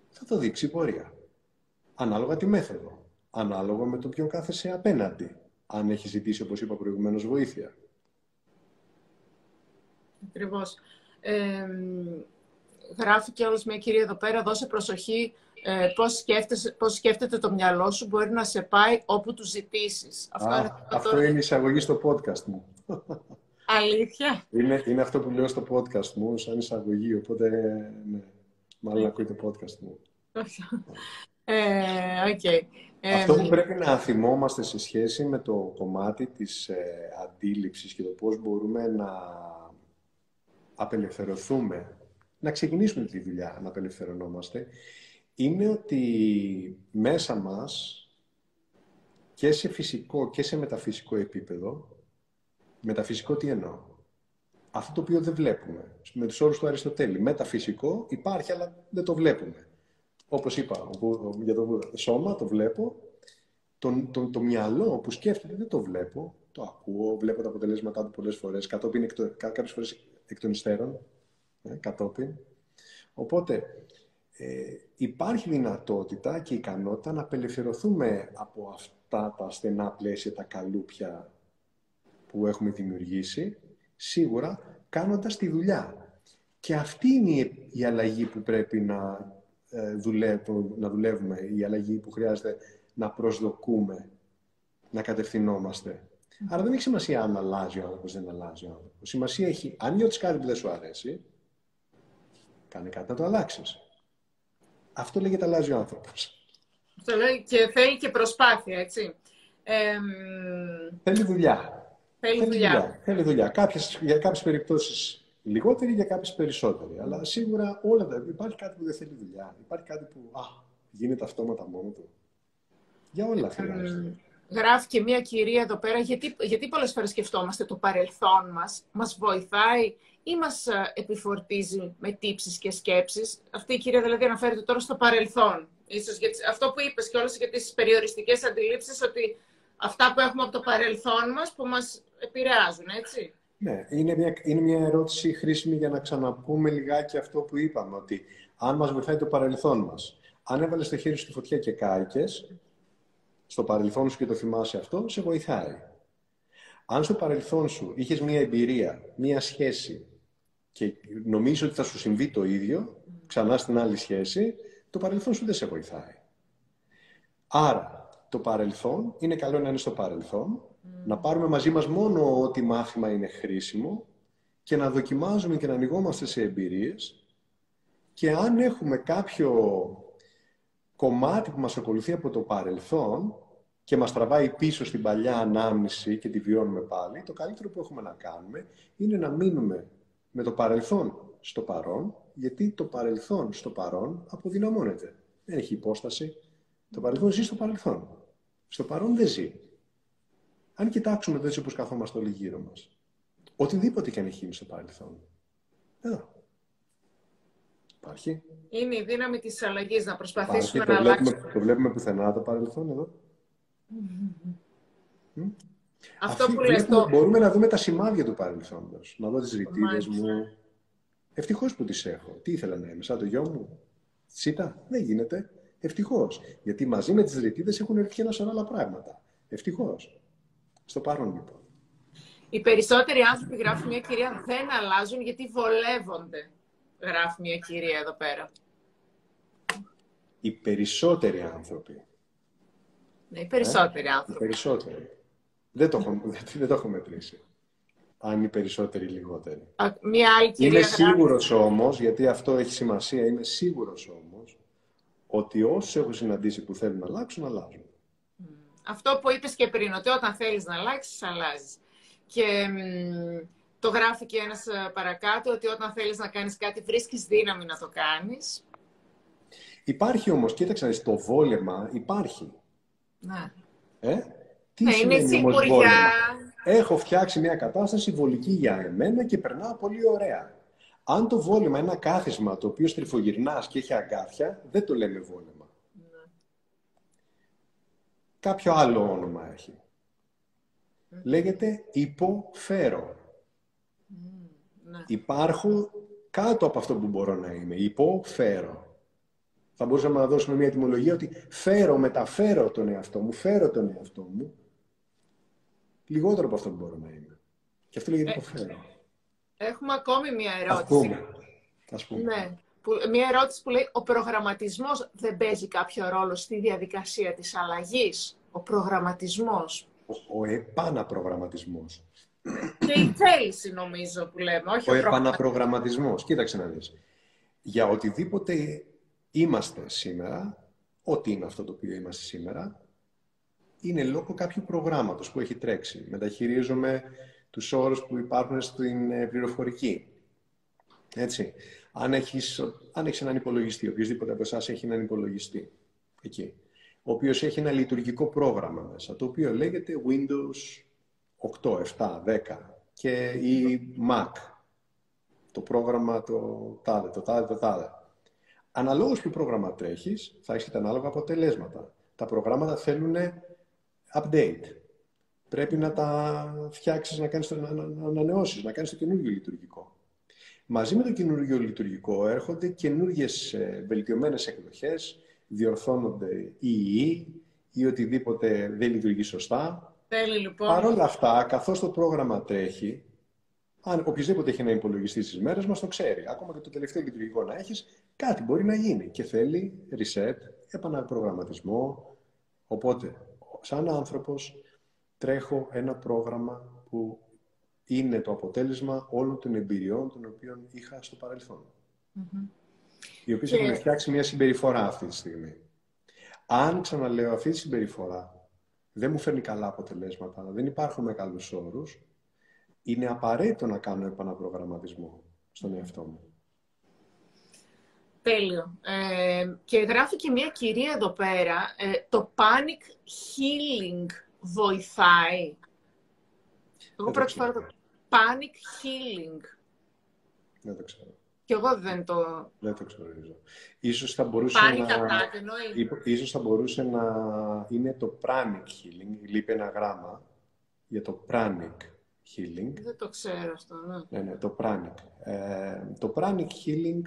θα το δείξει η πορεία. Ανάλογα τη μέθοδο. Ανάλογα με το ποιον κάθεσαι απέναντι. Αν έχεις ζητήσει, όπως είπα προηγουμένως, βοήθεια. Ακριβώς. Ε, γράφει και όλος μια κυρία εδώ πέρα, δώσε προσοχή ε, πώς, πώς σκέφτεται το μυαλό σου μπορεί να σε πάει όπου του ζητήσεις. Αυτό, είναι, αυτό είναι η εισαγωγή στο podcast μου. Αλήθεια. Είναι, είναι αυτό που λέω στο podcast μου, σαν εισαγωγή, οπότε ναι, μάλλον ναι. ακούει το podcast μου. ε, okay. Αυτό που πρέπει να θυμόμαστε σε σχέση με το κομμάτι της ε, αντίληψης και το πώς μπορούμε να απελευθερωθούμε, να ξεκινήσουμε τη δουλειά να απελευθερωνόμαστε, είναι ότι μέσα μας και σε φυσικό και σε μεταφυσικό επίπεδο, μεταφυσικό τι εννοώ, αυτό το οποίο δεν βλέπουμε, με τους όρους του Αριστοτέλη. Μεταφυσικό υπάρχει, αλλά δεν το βλέπουμε. Όπως είπα για το σώμα, το βλέπω, το, το, το μυαλό που σκέφτεται δεν το βλέπω, το ακούω, βλέπω τα αποτελέσματά του πολλές φορές, κατόπιν εκ, κάποιες φορές εκ των υστέρων, ε, κατόπιν. Οπότε, ε, υπάρχει δυνατότητα και ικανότητα να απελευθερωθούμε από αυτά τα στενά πλαίσια, τα καλούπια που έχουμε δημιουργήσει, σίγουρα κάνοντας τη δουλειά. Και αυτή είναι η αλλαγή που πρέπει να, ε, να δουλεύουμε, η αλλαγή που χρειάζεται να προσδοκούμε, να κατευθυνόμαστε. Άρα δεν έχει σημασία αν αλλάζει ο άνθρωπος, δεν αλλάζει ο άνθρωπος. Σημασία έχει, αν νιώθεις κάτι που δεν σου αρέσει, κάνε κάτι να το αλλάξεις. Αυτό λέγεται αλλάζει ο άνθρωπος. Αυτό λέει και θέλει και προσπάθεια, έτσι. Ε, θέλει δουλειά. Θέλει, δουλειά. Θέλει δουλειά. Κάποιες, για κάποιες περιπτώσεις λιγότερη, για κάποιες περισσότεροι. Αλλά σίγουρα όλα τα. Υπάρχει κάτι που δεν θέλει δουλειά. Υπάρχει κάτι που α, γίνεται αυτόματα μόνο του. Για όλα χρειάζεται. Γράφει και μία κυρία εδώ πέρα, γιατί, γιατί πολλές φορές σκεφτόμαστε το παρελθόν μας, μας βοηθάει ή μας ε, επιφορτίζει με τύψεις και σκέψεις. Αυτή η κυρία δηλαδή αναφέρεται τώρα στο παρελθόν. Ίσως για, αυτό που είπες και όλες για τις περιοριστικές αντιλήψεις, ότι αυτά που έχουμε από το παρελθόν μας που μας επηρεάζουν, έτσι. Ναι, είναι μια, είναι μια ερώτηση χρήσιμη για να ξαναπούμε λιγάκι αυτό που είπαμε, ότι αν μας βοηθάει το παρελθόν μας. Αν έβαλες το χέρι στη φωτιά και κάηκες, στο παρελθόν σου και το θυμάσαι αυτό, σε βοηθάει. Αν στο παρελθόν σου είχες μία εμπειρία, μία σχέση και νομίζεις ότι θα σου συμβεί το ίδιο, ξανά στην άλλη σχέση, το παρελθόν σου δεν σε βοηθάει. Άρα, το παρελθόν είναι καλό να είναι στο παρελθόν, να πάρουμε μαζί μας μόνο ό,τι μάθημα είναι χρήσιμο και να δοκιμάζουμε και να ανοιγόμαστε σε εμπειρίες και αν έχουμε κάποιο κομμάτι που μας ακολουθεί από το παρελθόν και μας τραβάει πίσω στην παλιά ανάμνηση και τη βιώνουμε πάλι, το καλύτερο που έχουμε να κάνουμε είναι να μείνουμε με το παρελθόν στο παρόν, γιατί το παρελθόν στο παρόν αποδυναμώνεται. Δεν έχει υπόσταση. Το παρελθόν ζει στο παρελθόν. Στο παρόν δεν ζει. Αν κοιτάξουμε το έτσι όπως καθόμαστε όλοι γύρω μας, οτιδήποτε και αν έχει γίνει στο παρελθόν, εδώ, Υπάρχει. Είναι η δύναμη της αλλαγής, να προσπαθήσουμε να αλλάξουμε. Το βλέπουμε πουθενά το παρελθόν εδώ. Αυτό που λες το... Μπορούμε να δούμε τα σημάδια του παρελθόντος. Να δω τις ρητίδες μου. Ευτυχώς που τις έχω. Τι ήθελα να είμαι, σαν το γιο μου; Σίτα, δεν γίνεται. Ευτυχώς. Γιατί μαζί με τις ρητίδες έχουν έρθει ένα σωρό άλλα πράγματα. Ευτυχώς. Στο παρόν λοιπόν. Οι περισσότεροι άνθρωποι, γράφει μια κυρία, δεν αλλάζουν γιατί βολεύονται γράφει μια κυρία εδώ πέρα. Οι περισσότεροι άνθρωποι. Ναι, οι περισσότεροι ε, άνθρωποι. Οι περισσότεροι. Δεν το, έχω, δεν το έχω μετρήσει. Αν οι περισσότεροι λιγότεροι. μια άλλη κυρία είμαι σίγουρος όμως, γιατί αυτό έχει σημασία, είμαι σίγουρος όμως, ότι όσους έχω συναντήσει που θέλουν να αλλάξουν, αλλάζουν. Αυτό που είπες και πριν, ότι όταν θέλεις να αλλάξεις, αλλάζεις. Και το γράφει και ένας ε, παρακάτω, ότι όταν θέλεις να κάνεις κάτι, βρίσκεις δύναμη να το κάνεις. Υπάρχει όμως, κοίταξε, το βόλεμα υπάρχει. Ναι. Ε; Τι ναι, είναι σιγουριά. Έχω φτιάξει μια κατάσταση βολική για εμένα και περνάω πολύ ωραία. Αν το βόλεμα είναι ένα κάθισμα το οποίο στριφογυρνάς και έχει αγκάθια, δεν το λέμε βόλεμα. Ναι. Κάποιο άλλο όνομα έχει. Λέγεται υποφέρω. Ναι. Υπάρχω κάτω από αυτό που μπορώ να είμαι. Υποφέρω. Θα μπορούσαμε να δώσουμε μια ετοιμολογία ότι φέρω, μεταφέρω τον εαυτό μου, φέρω τον εαυτό μου λιγότερο από αυτό που μπορώ να είμαι. Και αυτό λέγεται ε, υποφέρω. Έχουμε ακόμη μια ερώτηση. Ας πούμε. Ναι. Μια ερώτηση που λέει ο προγραμματισμός δεν παίζει κάποιο ρόλο στη διαδικασία της αλλαγής. Ο προγραμματισμός. Ο, ο επαναπρογραμματισμός. Και η θέληση, νομίζω, που λέμε. Όχι ο ο επαναπρογραμματισμός. Κοίταξε να δεις. Για οτιδήποτε είμαστε σήμερα, ό,τι είναι αυτό το οποίο είμαστε σήμερα, είναι λόγω κάποιου προγράμματος που έχει τρέξει. Μεταχειρίζομαι τους όρους που υπάρχουν στην ε, πληροφορική. Έτσι. Αν έχεις, αν έχεις έναν υπολογιστή, οποιοδήποτε από εσάς έχει έναν υπολογιστή, εκεί, ο οποίος έχει ένα λειτουργικό πρόγραμμα μέσα, το οποίο λέγεται Windows 8, 7, 10 και η Mac. Το πρόγραμμα το τάδε, το τάδε, το τάδε. Αναλόγως ποιο πρόγραμμα τρέχεις, θα έχεις τα ανάλογα αποτελέσματα. Τα προγράμματα θέλουν update. Πρέπει να τα φτιάξεις, να κάνεις να, να ανανεώσεις, να κάνεις το καινούργιο λειτουργικό. Μαζί με το καινούργιο λειτουργικό έρχονται καινούργιες βελτιωμένες εκδοχές, διορθώνονται ΙΗ ή οτιδήποτε δεν λειτουργεί σωστά. Τέλει, λοιπόν. Παρ' όλα αυτά, καθώς το πρόγραμμα τρέχει, αν οποιοδήποτε έχει ένα υπολογιστή στις μέρες μας, το ξέρει. Ακόμα και το τελευταίο λειτουργικό να έχεις, κάτι μπορεί να γίνει και θέλει reset, επαναπρογραμματισμό. Οπότε, σαν άνθρωπος, τρέχω ένα πρόγραμμα που είναι το αποτέλεσμα όλων των εμπειριών των οποίων είχα στο παρελθόν. Mm-hmm. Οι οποίες και... έχουν φτιάξει μια συμπεριφορά αυτή τη στιγμή. Αν ξαναλέω αυτή τη συμπεριφορά δεν μου φέρνει καλά αποτελέσματα, δεν υπάρχουν με καλούς όρους, είναι απαραίτητο να κάνω επαναπρογραμματισμό στον εαυτό μου. Τέλειο. Ε, και γράφει και μια κυρία εδώ πέρα, ε, το panic healing βοηθάει. Εγώ πρώτη φορά το panic healing. Δεν το ξέρω. Και εγώ δεν το... Δεν το ξέρω. Ίσως θα μπορούσε panic να... Attack, Ίσως θα μπορούσε να είναι το pranic healing. Λείπει ένα γράμμα για το pranic healing. Δεν το ξέρω αυτό, ναι. Ναι, ναι, το pranic. Ε, το pranic healing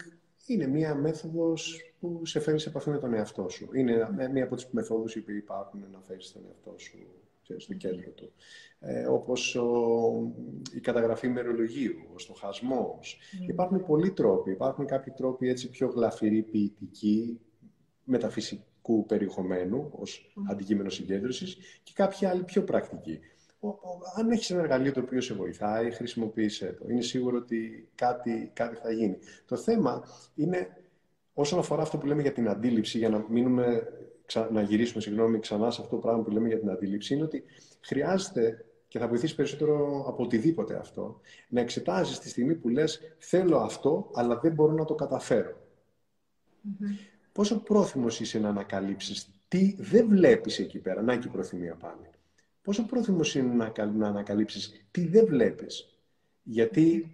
είναι μία μέθοδος που σε φέρνει σε επαφή με τον εαυτό σου. Είναι μία από τις μεθόδους που υπάρχουν να φέρεις τον εαυτό σου στο κέντρο του. Ε, όπως ο, η καταγραφή μερολογίου, ο στοχασμός. Mm. Υπάρχουν πολλοί τρόποι. Υπάρχουν κάποιοι τρόποι έτσι πιο γλαφυροί, ποιητικοί, μεταφυσικού περιεχομένου ως mm. αντικείμενο συγκέντρωσης και κάποιοι άλλοι πιο πρακτικοί. Ο, ο, αν έχεις ένα εργαλείο το οποίο σε βοηθάει, χρησιμοποίησέ το. Είναι σίγουρο ότι κάτι, κάτι θα γίνει. Το θέμα είναι, όσον αφορά αυτό που λέμε για την αντίληψη, για να μείνουμε να γυρίσουμε συγγνώμη, ξανά σε αυτό το πράγμα που λέμε για την αντίληψη, είναι ότι χρειάζεται και θα βοηθήσει περισσότερο από οτιδήποτε αυτό, να εξετάζεις τη στιγμή που λες θέλω αυτό, αλλά δεν μπορώ να το καταφέρω. Mm-hmm. Πόσο πρόθυμος είσαι να ανακαλύψεις τι δεν βλέπεις εκεί πέρα, να έχει προθυμία πάλι. Πόσο πρόθυμος είναι να, να ανακαλύψεις τι δεν βλέπεις; Γιατί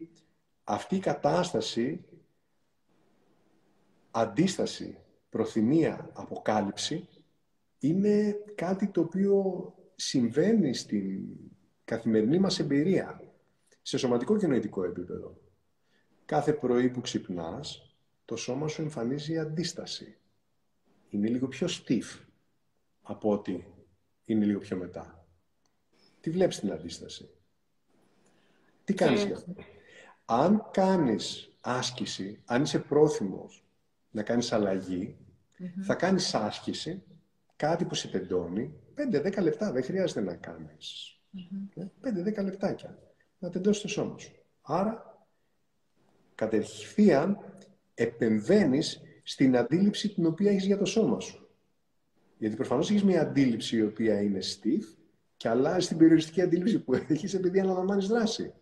αυτή η κατάσταση, αντίσταση προθυμία αποκάλυψη είναι κάτι το οποίο συμβαίνει στην καθημερινή μας εμπειρία, σε σωματικό και νοητικό επίπεδο. Κάθε πρωί που ξυπνάς, το σώμα σου εμφανίζει αντίσταση. Είναι λίγο πιο stiff από ότι είναι λίγο πιο μετά. Τι βλέπεις την αντίσταση; Τι κάνεις γι' αυτό; Αν κάνεις άσκηση, αν είσαι πρόθυμος να κάνεις αλλαγή, θα κάνεις άσκηση, κάτι που σε τεντώνει, 5-10 λεπτά, δεν χρειάζεται να κάνεις. Mm-hmm. 5-10 λεπτάκια, να τεντώσεις το σώμα σου. Άρα, κατευθείαν επεμβαίνεις στην αντίληψη την οποία έχεις για το σώμα σου. Γιατί προφανώς έχεις μια αντίληψη η οποία είναι stiff και αλλάζει την περιοριστική αντίληψη που έχεις επειδή αναλαμβάνεις δράση.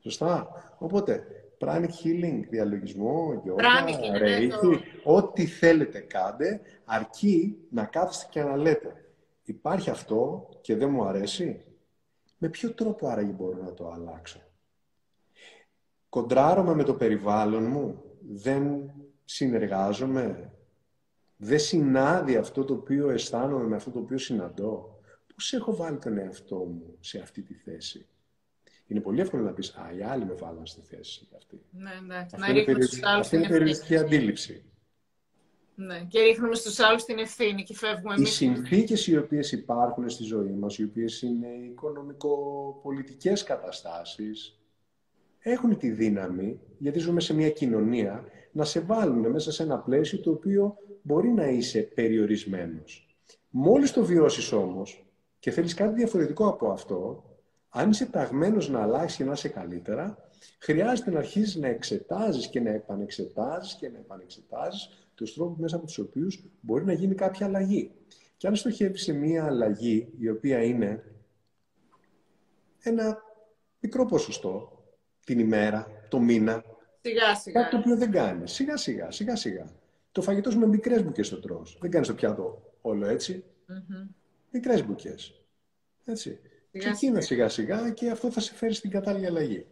Σωστά. Οπότε, pranic healing, διαλογισμό, yoga, reiki, ό,τι θέλετε κάντε, αρκεί να κάθεστε και να λέτε υπάρχει αυτό και δεν μου αρέσει; Με ποιο τρόπο άραγε μπορώ να το αλλάξω; Κοντράρομαι με το περιβάλλον μου, δεν συνεργάζομαι, δεν συνάδει αυτό το οποίο αισθάνομαι με αυτό το οποίο συναντώ; Πώς έχω βάλει τον εαυτό μου σε αυτή τη θέση; Είναι πολύ εύκολο να πεις Α, οι άλλοι με βάλαν στη θέση αυτή. Ναι, ναι. Αυτή να ρίχνουμε στους άλλους την περιοριστική αντίληψη. Ναι, και ρίχνουμε στους άλλους την ευθύνη και φεύγουμε εμείς. Οι συνθήκες οι οποίες υπάρχουν στη ζωή μας, οι οποίες είναι οικονομικο-πολιτικές καταστάσεις, έχουν τη δύναμη, γιατί ζούμε σε μια κοινωνία, να σε βάλουν μέσα σε ένα πλαίσιο το οποίο μπορεί να είσαι περιορισμένος. Μόλις το βιώσεις όμως και θέλεις κάτι διαφορετικό από αυτό, αν είσαι ταγμένος να αλλάξει και να είσαι καλύτερα, χρειάζεται να αρχίσεις να εξετάζεις και να επανεξετάζεις και να επανεξετάζεις τους τρόπους μέσα από τους οποίους μπορεί να γίνει κάποια αλλαγή. Και αν στοχεύεις σε μία αλλαγή η οποία είναι ένα μικρό ποσοστό την ημέρα, το μήνα, σιγά, σιγά. κάτι το οποίο δεν κάνεις. Σιγά σιγά, σιγά σιγά. Το φαγητό σου με μικρές μπουκές το τρως. Δεν κάνεις το πιάτο όλο έτσι. Mm-hmm. Μικρές μπουκές. Έτσι. Ξεκίνα σιγά σιγά και αυτό θα σε φέρει στην κατάλληλη αλλαγή.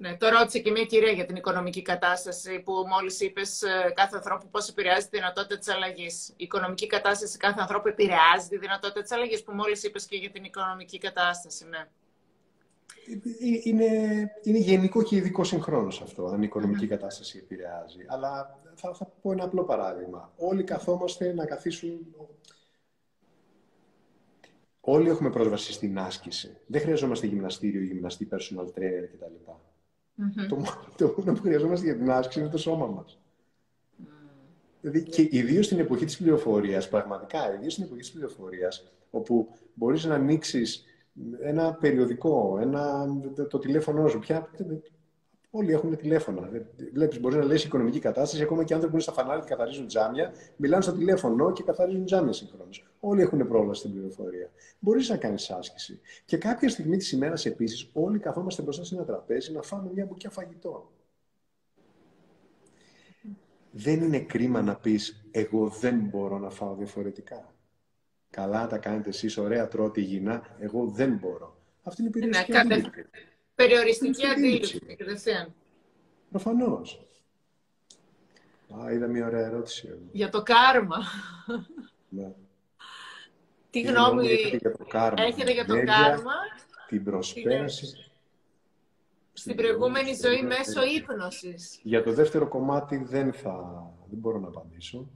Ναι, το ρώτησε και μια κυρία για την οικονομική κατάσταση που μόλις είπες ε, κάθε ανθρώπου πώς επηρεάζει τη δυνατότητα της αλλαγής. Η οικονομική κατάσταση κάθε ανθρώπου επηρεάζει τη δυνατότητα της αλλαγής που μόλις είπες και για την οικονομική κατάσταση, ναι. Είναι, είναι γενικό και ειδικό συγχρόνως αυτό, αν η οικονομική κατάσταση επηρεάζει. Αλλά θα, θα πω ένα απλό παράδειγμα. Όλοι καθόμαστε να καθίσουν. Όλοι έχουμε πρόσβαση στην άσκηση. Δεν χρειαζόμαστε γυμναστήριο, γυμναστή, personal trainer κτλ. Mm-hmm. Το, το μόνο που χρειαζόμαστε για την άσκηση είναι το σώμα μας. Mm. Δηλαδή, και ιδίως στην εποχή της πληροφορίας, πραγματικά, ιδίως στην εποχή της πληροφορίας, όπου μπορείς να ανοίξεις ένα περιοδικό, ένα, το τηλέφωνο σου. Πια, όλοι έχουν τηλέφωνα. Βλέπει, μπορεί να λες οικονομική κατάσταση, ακόμα και άνθρωποι που είναι στα φανάρια και καθαρίζουν τζάμια, μιλάνε στο τηλέφωνο και καθαρίζουν τζάμια συγχρόνως. Όλοι έχουν πρόσβαση στην πληροφορία. Μπορείς να κάνεις άσκηση. Και κάποια στιγμή της ημέρας επίσης, όλοι καθόμαστε μπροστά σε ένα τραπέζι να φάμε μια μπουκιά φαγητό. Δεν είναι κρίμα να πεις «εγώ δεν μπορώ να φάω διαφορετικά». Καλά τα κάνετε εσείς, ωραία τρώτε υγιεινά, εγώ δεν μπορώ. Αυτή είναι η περιοριστική ναι, αντίληψη. Περιοριστική αντίληψη, Προφανώς. Α, είδα μια ωραία ερώτηση. Για το κάρμα. Ναι. Τι γνώμη έχετε για το κάρμα. Έχετε για το κάρμα. Την προσπέραση. Στην προηγούμενη ζωή μέσω ύπνωσης. Για το δεύτερο κομμάτι δεν θα... Δεν μπορώ να απαντήσω.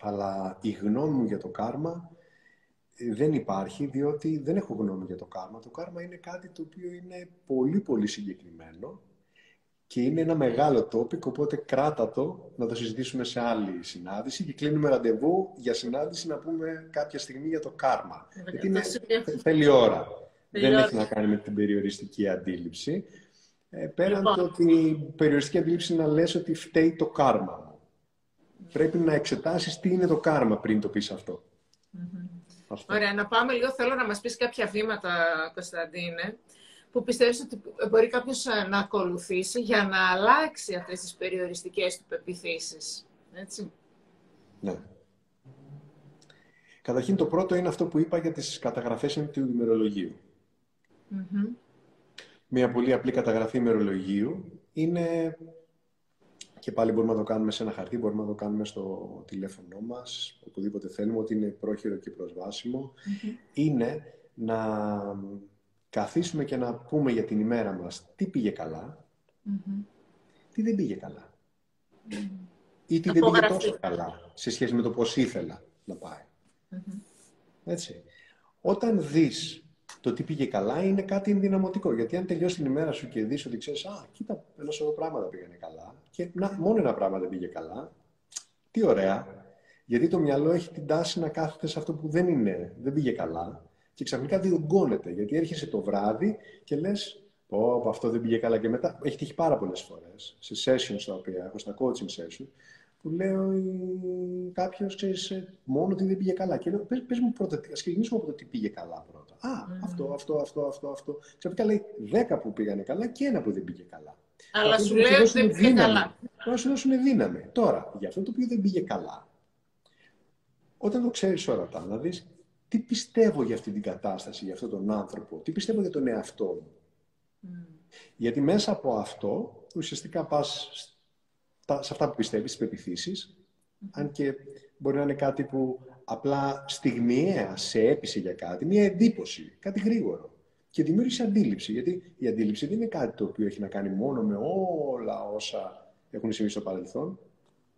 Αλλά η γνώμη μου για το κάρμα δεν υπάρχει, διότι δεν έχω γνώμη για το κάρμα. Το κάρμα είναι κάτι το οποίο είναι πολύ πολύ συγκεκριμένο και είναι ένα μεγάλο topic, οπότε κράτα το να το συζητήσουμε σε άλλη συνάντηση και κλείνουμε ραντεβού για συνάντηση να πούμε κάποια στιγμή για το κάρμα. Γιατί είναι, θέλει ώρα. δεν έχει να κάνει με την περιοριστική αντίληψη. Ε, πέραν λοιπόν. το ότι η περιοριστική αντίληψη να λες ότι φταίει το κάρμα. Πρέπει να εξετάσεις τι είναι το κάρμα πριν το πεις αυτό. Ωραία, να πάμε λίγο. Θέλω να μας πεις κάποια βήματα, Κωνσταντίνε, που πιστεύεις ότι μπορεί κάποιος ε, να ακολουθήσει για να αλλάξει αυτές τις περιοριστικές του πεπιθήσεις. Έτσι. Ναι. Καταρχήν το πρώτο είναι αυτό που είπα για τις καταγραφές του ημερολογίου. Μια πολύ απλή καταγραφή ημερολογίου είναι και πάλι μπορούμε να το κάνουμε σε ένα χαρτί, μπορούμε να το κάνουμε στο τηλέφωνό μας, οπουδήποτε θέλουμε, ότι είναι πρόχειρο και προσβασιμο είναι να καθίσουμε και να πούμε για την ημέρα μας τι πήγε τι δεν πήγε καλά. Ή τι δεν πήγε τόσο καλά σε σχέση με το πώς ήθελα να πάει. Έτσι. Όταν δεις το τι πήγε καλά είναι κάτι ενδυναμωτικό. Γιατί αν τελειώσει την ημέρα σου και δεις ότι ξέρεις, Α, κοίτα, ένα σωρό πράγματα πήγανε καλά. Και να, μόνο ένα πράγμα δεν πήγε καλά. Τι ωραία. Γιατί το μυαλό έχει την τάση να κάθεται σε αυτό που δεν είναι, δεν πήγε καλά. Και ξαφνικά διωγγώνεται. Γιατί έρχεσαι το βράδυ και λες, Πω, αυτό δεν πήγε καλά. Και μετά έχει τύχει πάρα πολλές φορές σε sessions τα οποία έχω, στα coaching sessions, που λέω κάποιος, ξέρεις, ε, μόνο ότι δεν πήγε καλά. Και λέω, πες, μου πρώτα, ας ξεκινήσουμε από το τι πήγε καλά πρώτα. Α, αυτό, αυτό, αυτό, αυτό, αυτό. Ξαφνικά λέει 10 που πήγανε καλά και ένα που δεν πήγε καλά. Αλλά σου λέει ότι δεν πήγε καλά. Να σου δώσουν δύναμη. Τώρα, για αυτό το οποίο δεν πήγε καλά, όταν το ξέρεις όρατα, να δεις τι πιστεύω για αυτή την κατάσταση, για αυτόν τον άνθρωπο, τι πιστεύω για τον εαυτό μου. Γιατί μέσα από αυτό ουσιαστικά πας σε αυτά που πιστεύεις, στις πεπιθήσεις, αν και μπορεί να είναι κάτι που απλά στιγμιαία σε έπεισε για κάτι, μια εντύπωση, κάτι γρήγορο. Και δημιούργησε αντίληψη, γιατί η αντίληψη δεν είναι κάτι το οποίο έχει να κάνει μόνο με όλα όσα έχουν συμβεί στο παρελθόν.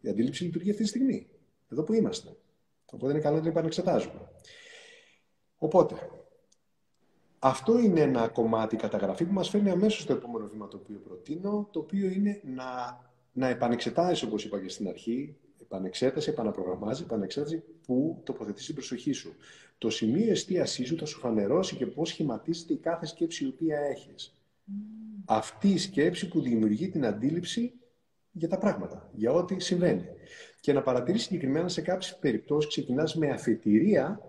Η αντίληψη λειτουργεί αυτή τη στιγμή, εδώ που είμαστε. Οπότε είναι καλό να την επανεξετάζουμε. Οπότε, αυτό είναι ένα κομμάτι καταγραφή που μας φέρνει αμέσως στο επόμενο βήμα το οποίο προτείνω, το οποίο είναι να να επανεξετάζει, όπως είπα και στην αρχή, επανεξέταση, επαναπρογραμμάζει, επανεξέταση πού τοποθετεί την προσοχή σου. Το σημείο εστίασή σου θα σου φανερώσει και πώς σχηματίζεται η κάθε σκέψη η οποία έχεις. Αυτή η σκέψη που δημιουργεί την αντίληψη για τα πράγματα, για ό,τι συμβαίνει. Και να παρατηρήσεις συγκεκριμένα σε κάποιες περιπτώσεις ξεκινάς με αφετηρία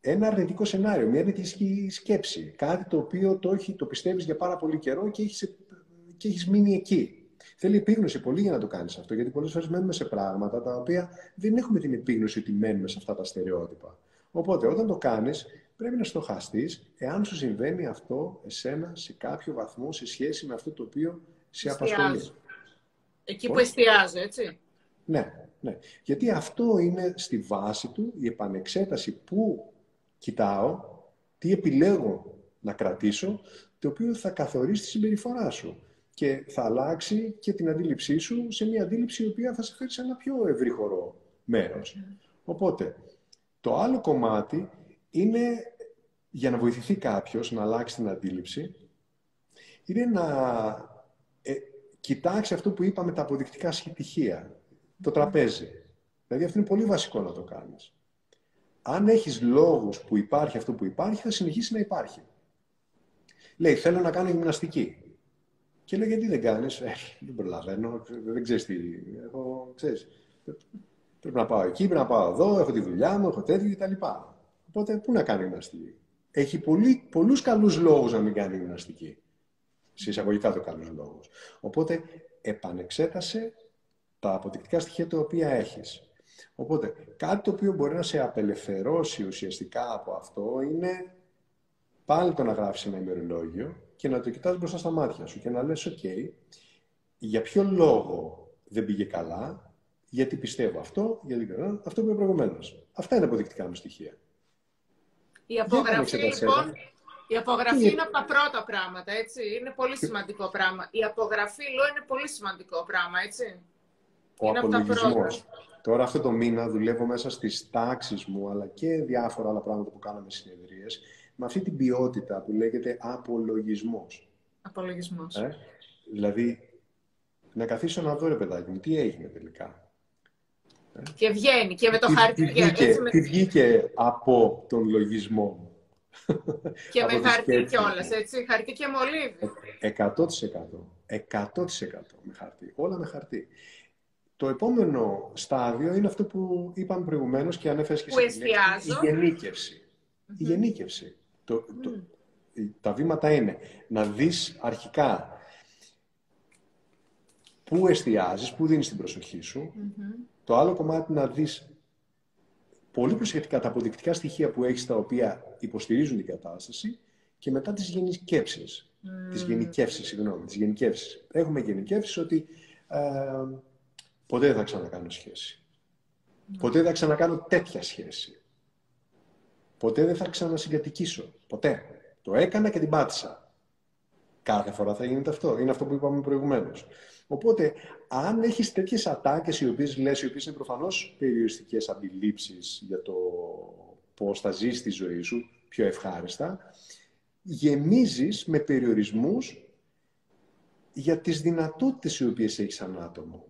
ένα αρνητικό σενάριο, μια αρνητική σκέψη. Κάτι το οποίο το, το πιστεύεις για πάρα πολύ καιρό και έχεις και έχεις μείνει εκεί. Θέλει επίγνωση πολύ για να το κάνεις αυτό, γιατί πολλές φορές μένουμε σε πράγματα τα οποία δεν έχουμε την επίγνωση ότι μένουμε σε αυτά τα στερεότυπα. Οπότε, όταν το κάνεις, πρέπει να στοχαστείς εάν σου συμβαίνει αυτό εσένα σε κάποιο βαθμό σε σχέση με αυτό το οποίο σε απασχολεί. Εκεί που εστιάζω, έτσι. Ναι, ναι. Γιατί αυτό είναι στη βάση του η επανεξέταση που κοιτάω, τι επιλέγω να κρατήσω, το οποίο θα καθορίσει τη συμπεριφορά σου και θα αλλάξει και την αντίληψή σου σε μια αντίληψη η οποία θα σε φέρει σε ένα πιο ευρύχωρο μέρος. Οπότε, το άλλο κομμάτι είναι για να βοηθηθεί κάποιος να αλλάξει την αντίληψη, είναι να ε, κοιτάξει αυτό που είπαμε τα αποδεικτικά στοιχεία, το τραπέζι. Δηλαδή αυτό είναι πολύ βασικό να το κάνεις. Αν έχεις λόγους που υπάρχει αυτό που υπάρχει, θα συνεχίσει να υπάρχει. Λέει, θέλω να κάνω γυμναστική. Και λέει, γιατί δεν κάνεις; Ε, δεν προλαβαίνω, δεν ξέρεις τι. Έχω, ξέρεις, πρέπει να πάω εκεί, πρέπει να πάω εδώ, έχω τη δουλειά μου, έχω τέτοιο κτλ. Οπότε, πού να κάνει γυμναστική; Έχει πολύ, πολλούς καλούς λόγους να μην κάνει γυμναστική. Σε εισαγωγικά το καλούς λόγους. Οπότε, επανεξέτασε τα αποδεικτικά στοιχεία τα οποία έχεις. Οπότε, κάτι το οποίο μπορεί να σε απελευθερώσει ουσιαστικά από αυτό είναι πάλι το να γράφεις ένα ημερολόγιο και να το κοιτάς μπροστά στα μάτια σου και να λες «ΟΚ, για ποιο λόγο δεν πήγε καλά, γιατί πιστεύω αυτό, γιατί αυτό που είπε προηγουμένως. Αυτά είναι αποδεικτικά μου στοιχεία. Η απογραφή, λοιπόν, η απογραφή είναι; από τα πρώτα πράγματα, έτσι. Είναι πολύ σημαντικό πράγμα. Η απογραφή, λέω, είναι πολύ σημαντικό πράγμα, έτσι. Ο είναι απολογισμός. Τώρα αυτό το μήνα δουλεύω μέσα στις τάξεις μου, αλλά και διάφορα άλλα πράγματα που κάναμε συνεδρίες, με αυτή την ποιότητα που λέγεται απολογισμός. Απολογισμός. Ε; Δηλαδή, να καθίσω να δω, ρε παιδάκι μου, τι έγινε τελικά. Ε; Και βγαίνει και με το χαρτί. Τι, βγήκε, με... τι βγήκε από τον λογισμό μου. Και με χαρτί κιόλας, έτσι. Χαρτί και μολύβι. 100%. 100% με χαρτί. Όλα με χαρτί. Το επόμενο στάδιο είναι αυτό που είπαμε προηγουμένως και ανέφερες και στην η γενίκευση. Η γενίκευση. Το, το, τα βήματα είναι να δεις αρχικά πού εστιάζεις, πού δίνεις την προσοχή σου. Το άλλο κομμάτι να δεις πολύ προσεκτικά τα αποδεικτικά στοιχεία που έχεις τα οποία υποστηρίζουν την κατάσταση και μετά τις γενικεύσεις. Mm. Τις γενικεύσεις, συγγνώμη, τις γενικεύσεις. Έχουμε γενικεύσεις ότι ε, ποτέ δεν θα ξανακάνω σχέση. Ποτέ δεν θα ξανακάνω τέτοια σχέση. Ποτέ δεν θα ξανασυγκατοικήσω. Ποτέ. Το έκανα και την πάτησα. Κάθε φορά θα γίνεται αυτό. Είναι αυτό που είπαμε προηγουμένως. Οπότε, αν έχεις τέτοιες ατάκες οι οποίες λες, οι οποίες είναι προφανώς περιοριστικές αντιλήψεις για το πώς θα ζήσει τη ζωή σου πιο ευχάριστα, γεμίζεις με περιορισμούς για τις δυνατότητες οι οποίες έχεις σαν άτομο.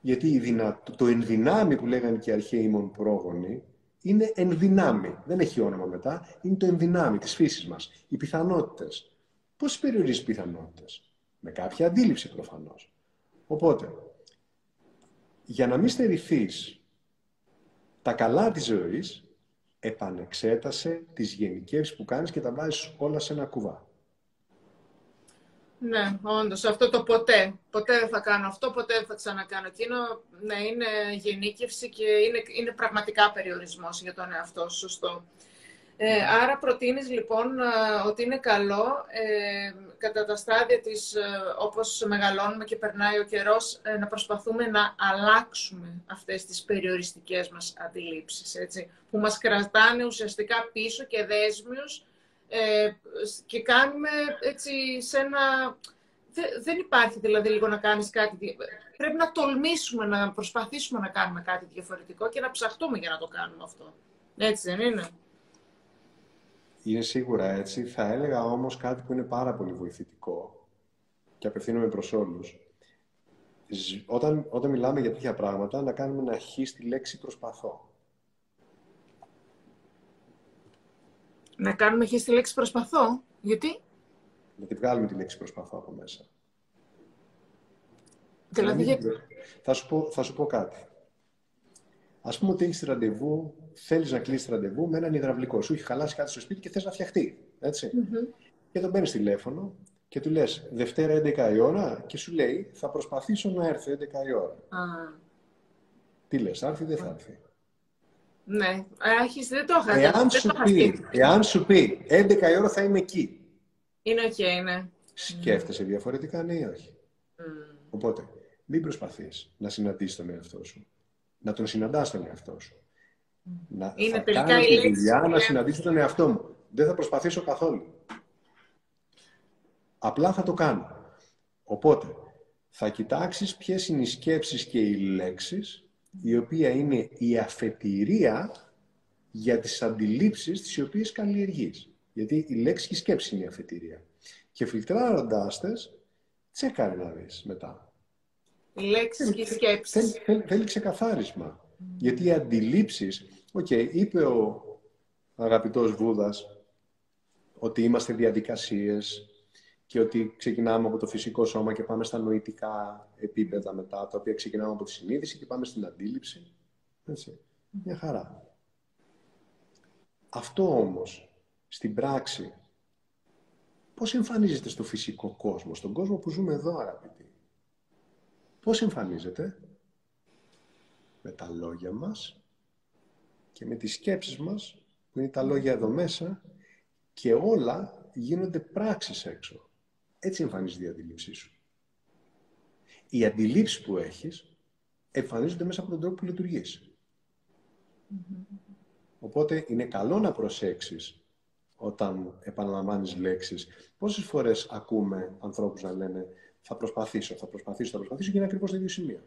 Γιατί η το ενδυνάμει που λέγανε και οι αρχαίοι mon πρόγονοι, είναι ενδυνάμει. Δεν έχει όνομα μετά. Είναι το ενδυνάμει της φύσης μας. Οι πιθανότητες. Πώς περιορίζεις πιθανότητες; Με κάποια αντίληψη προφανώς. Οπότε, για να μην στερηθείς τα καλά της ζωής, επανεξέτασε τις γενικεύσεις που κάνεις και τα βάζεις όλα σε ένα κουβά. Ναι, όντως. Αυτό το ποτέ. Ποτέ δεν θα κάνω αυτό, ποτέ δεν θα ξανακάνω εκείνο. Ναι, είναι γενίκευση και είναι, είναι πραγματικά περιορισμός για τον εαυτό σου. Σωστό. Ε, άρα προτείνεις λοιπόν ε, ότι είναι καλό ε, κατά τα στάδια της, ε, όπως μεγαλώνουμε και περνάει ο καιρός, ε, να προσπαθούμε να αλλάξουμε αυτές τις περιοριστικές μας αντιλήψεις, έτσι, που μας κρατάνε ουσιαστικά πίσω και δέσμιους ε, και κάνουμε έτσι σε ένα... Δεν υπάρχει δηλαδή λίγο να κάνεις κάτι... Πρέπει να τολμήσουμε, να προσπαθήσουμε να κάνουμε κάτι διαφορετικό και να ψαχτούμε για να το κάνουμε αυτό. Έτσι δεν είναι; Είναι σίγουρα έτσι. Θα έλεγα όμως κάτι που είναι πάρα πολύ βοηθητικό και απευθύνομαι προς όλους. Όταν, όταν μιλάμε για τέτοια πράγματα, να κάνουμε ένα χ στη λέξη προσπαθώ. Να κάνουμε χ στη λέξη προσπαθώ. Γιατί; Να τη βγάλουμε τη λέξη προσπαθώ από μέσα. Δηλαδή, γιατί... θα, σου πω, θα σου πω κάτι. Α πούμε ότι έχεις ραντεβού, θέλεις να κλείσει ραντεβού με έναν υδραυλικό. Σου έχει χαλάσει κάτι στο σπίτι και θες να φτιαχτεί. Έτσι. Mm-hmm. Και τον παίρνεις τηλέφωνο και του λες Δευτέρα 11 η ώρα και σου λέει Θα προσπαθήσω να έρθω 11 η ώρα. Ah. Τι λες, θα έρθει ή δεν θα έρθει; Ναι, έχεις, δεν το είχα. Εάν, δεν σου το είχα πει, σκεφτεί. εάν σου πει 11 η ώρα θα είμαι εκεί, Είναι οκ, ναι. σκέφτεσαι διαφορετικά, ναι ή όχι; Μμ. Οπότε, μην προσπαθείς να συναντήσεις τον εαυτό σου. Να τον συναντάς τον εαυτό σου. Να, Είναι θα τελικά κάνω η τη λέξη δουλειά που να λέμε. συναντήσω τον εαυτό μου. Δεν θα προσπαθήσω καθόλου. Απλά θα το κάνω. Οπότε, θα κοιτάξεις ποιες είναι οι σκέψεις και οι λέξεις, η οποία είναι η αφετηρία για τις αντιλήψεις τις οποίες καλλιεργείς. Γιατί η λέξη και η σκέψη είναι η αφετηρία. Και φιλτράροντάς τες, τσέκαρε να δεις μετά. Οι λέξεις και οι Θέλει, σκέψεις. θέλει, θέλει ξεκαθάρισμα. Γιατί οι αντιλήψεις, οκ, είπε ο αγαπητός Βούδας ότι είμαστε διαδικασίες και ότι ξεκινάμε από το φυσικό σώμα και πάμε στα νοητικά επίπεδα μετά, τα οποία ξεκινάμε από τη συνείδηση και πάμε στην αντίληψη. Έτσι. Μια χαρά. Αυτό όμως, στην πράξη, πώς εμφανίζεται στο φυσικό κόσμο, στον κόσμο που ζούμε εδώ, αγαπητοί; Πώς εμφανίζεται; Με τα λόγια μας και με τις σκέψεις μας, που είναι τα λόγια εδώ μέσα, και όλα γίνονται πράξεις έξω. Έτσι εμφανίζεται η αντίληψή σου. Οι αντιλήψεις που έχεις εμφανίζονται μέσα από τον τρόπο που λειτουργείς. Οπότε είναι καλό να προσέξεις όταν επαναλαμβάνεις λέξεις. Πόσες φορές ακούμε ανθρώπους να λένε θα προσπαθήσω, θα προσπαθήσω, θα προσπαθήσω και είναι ακριβώς το ίδιο σημείο.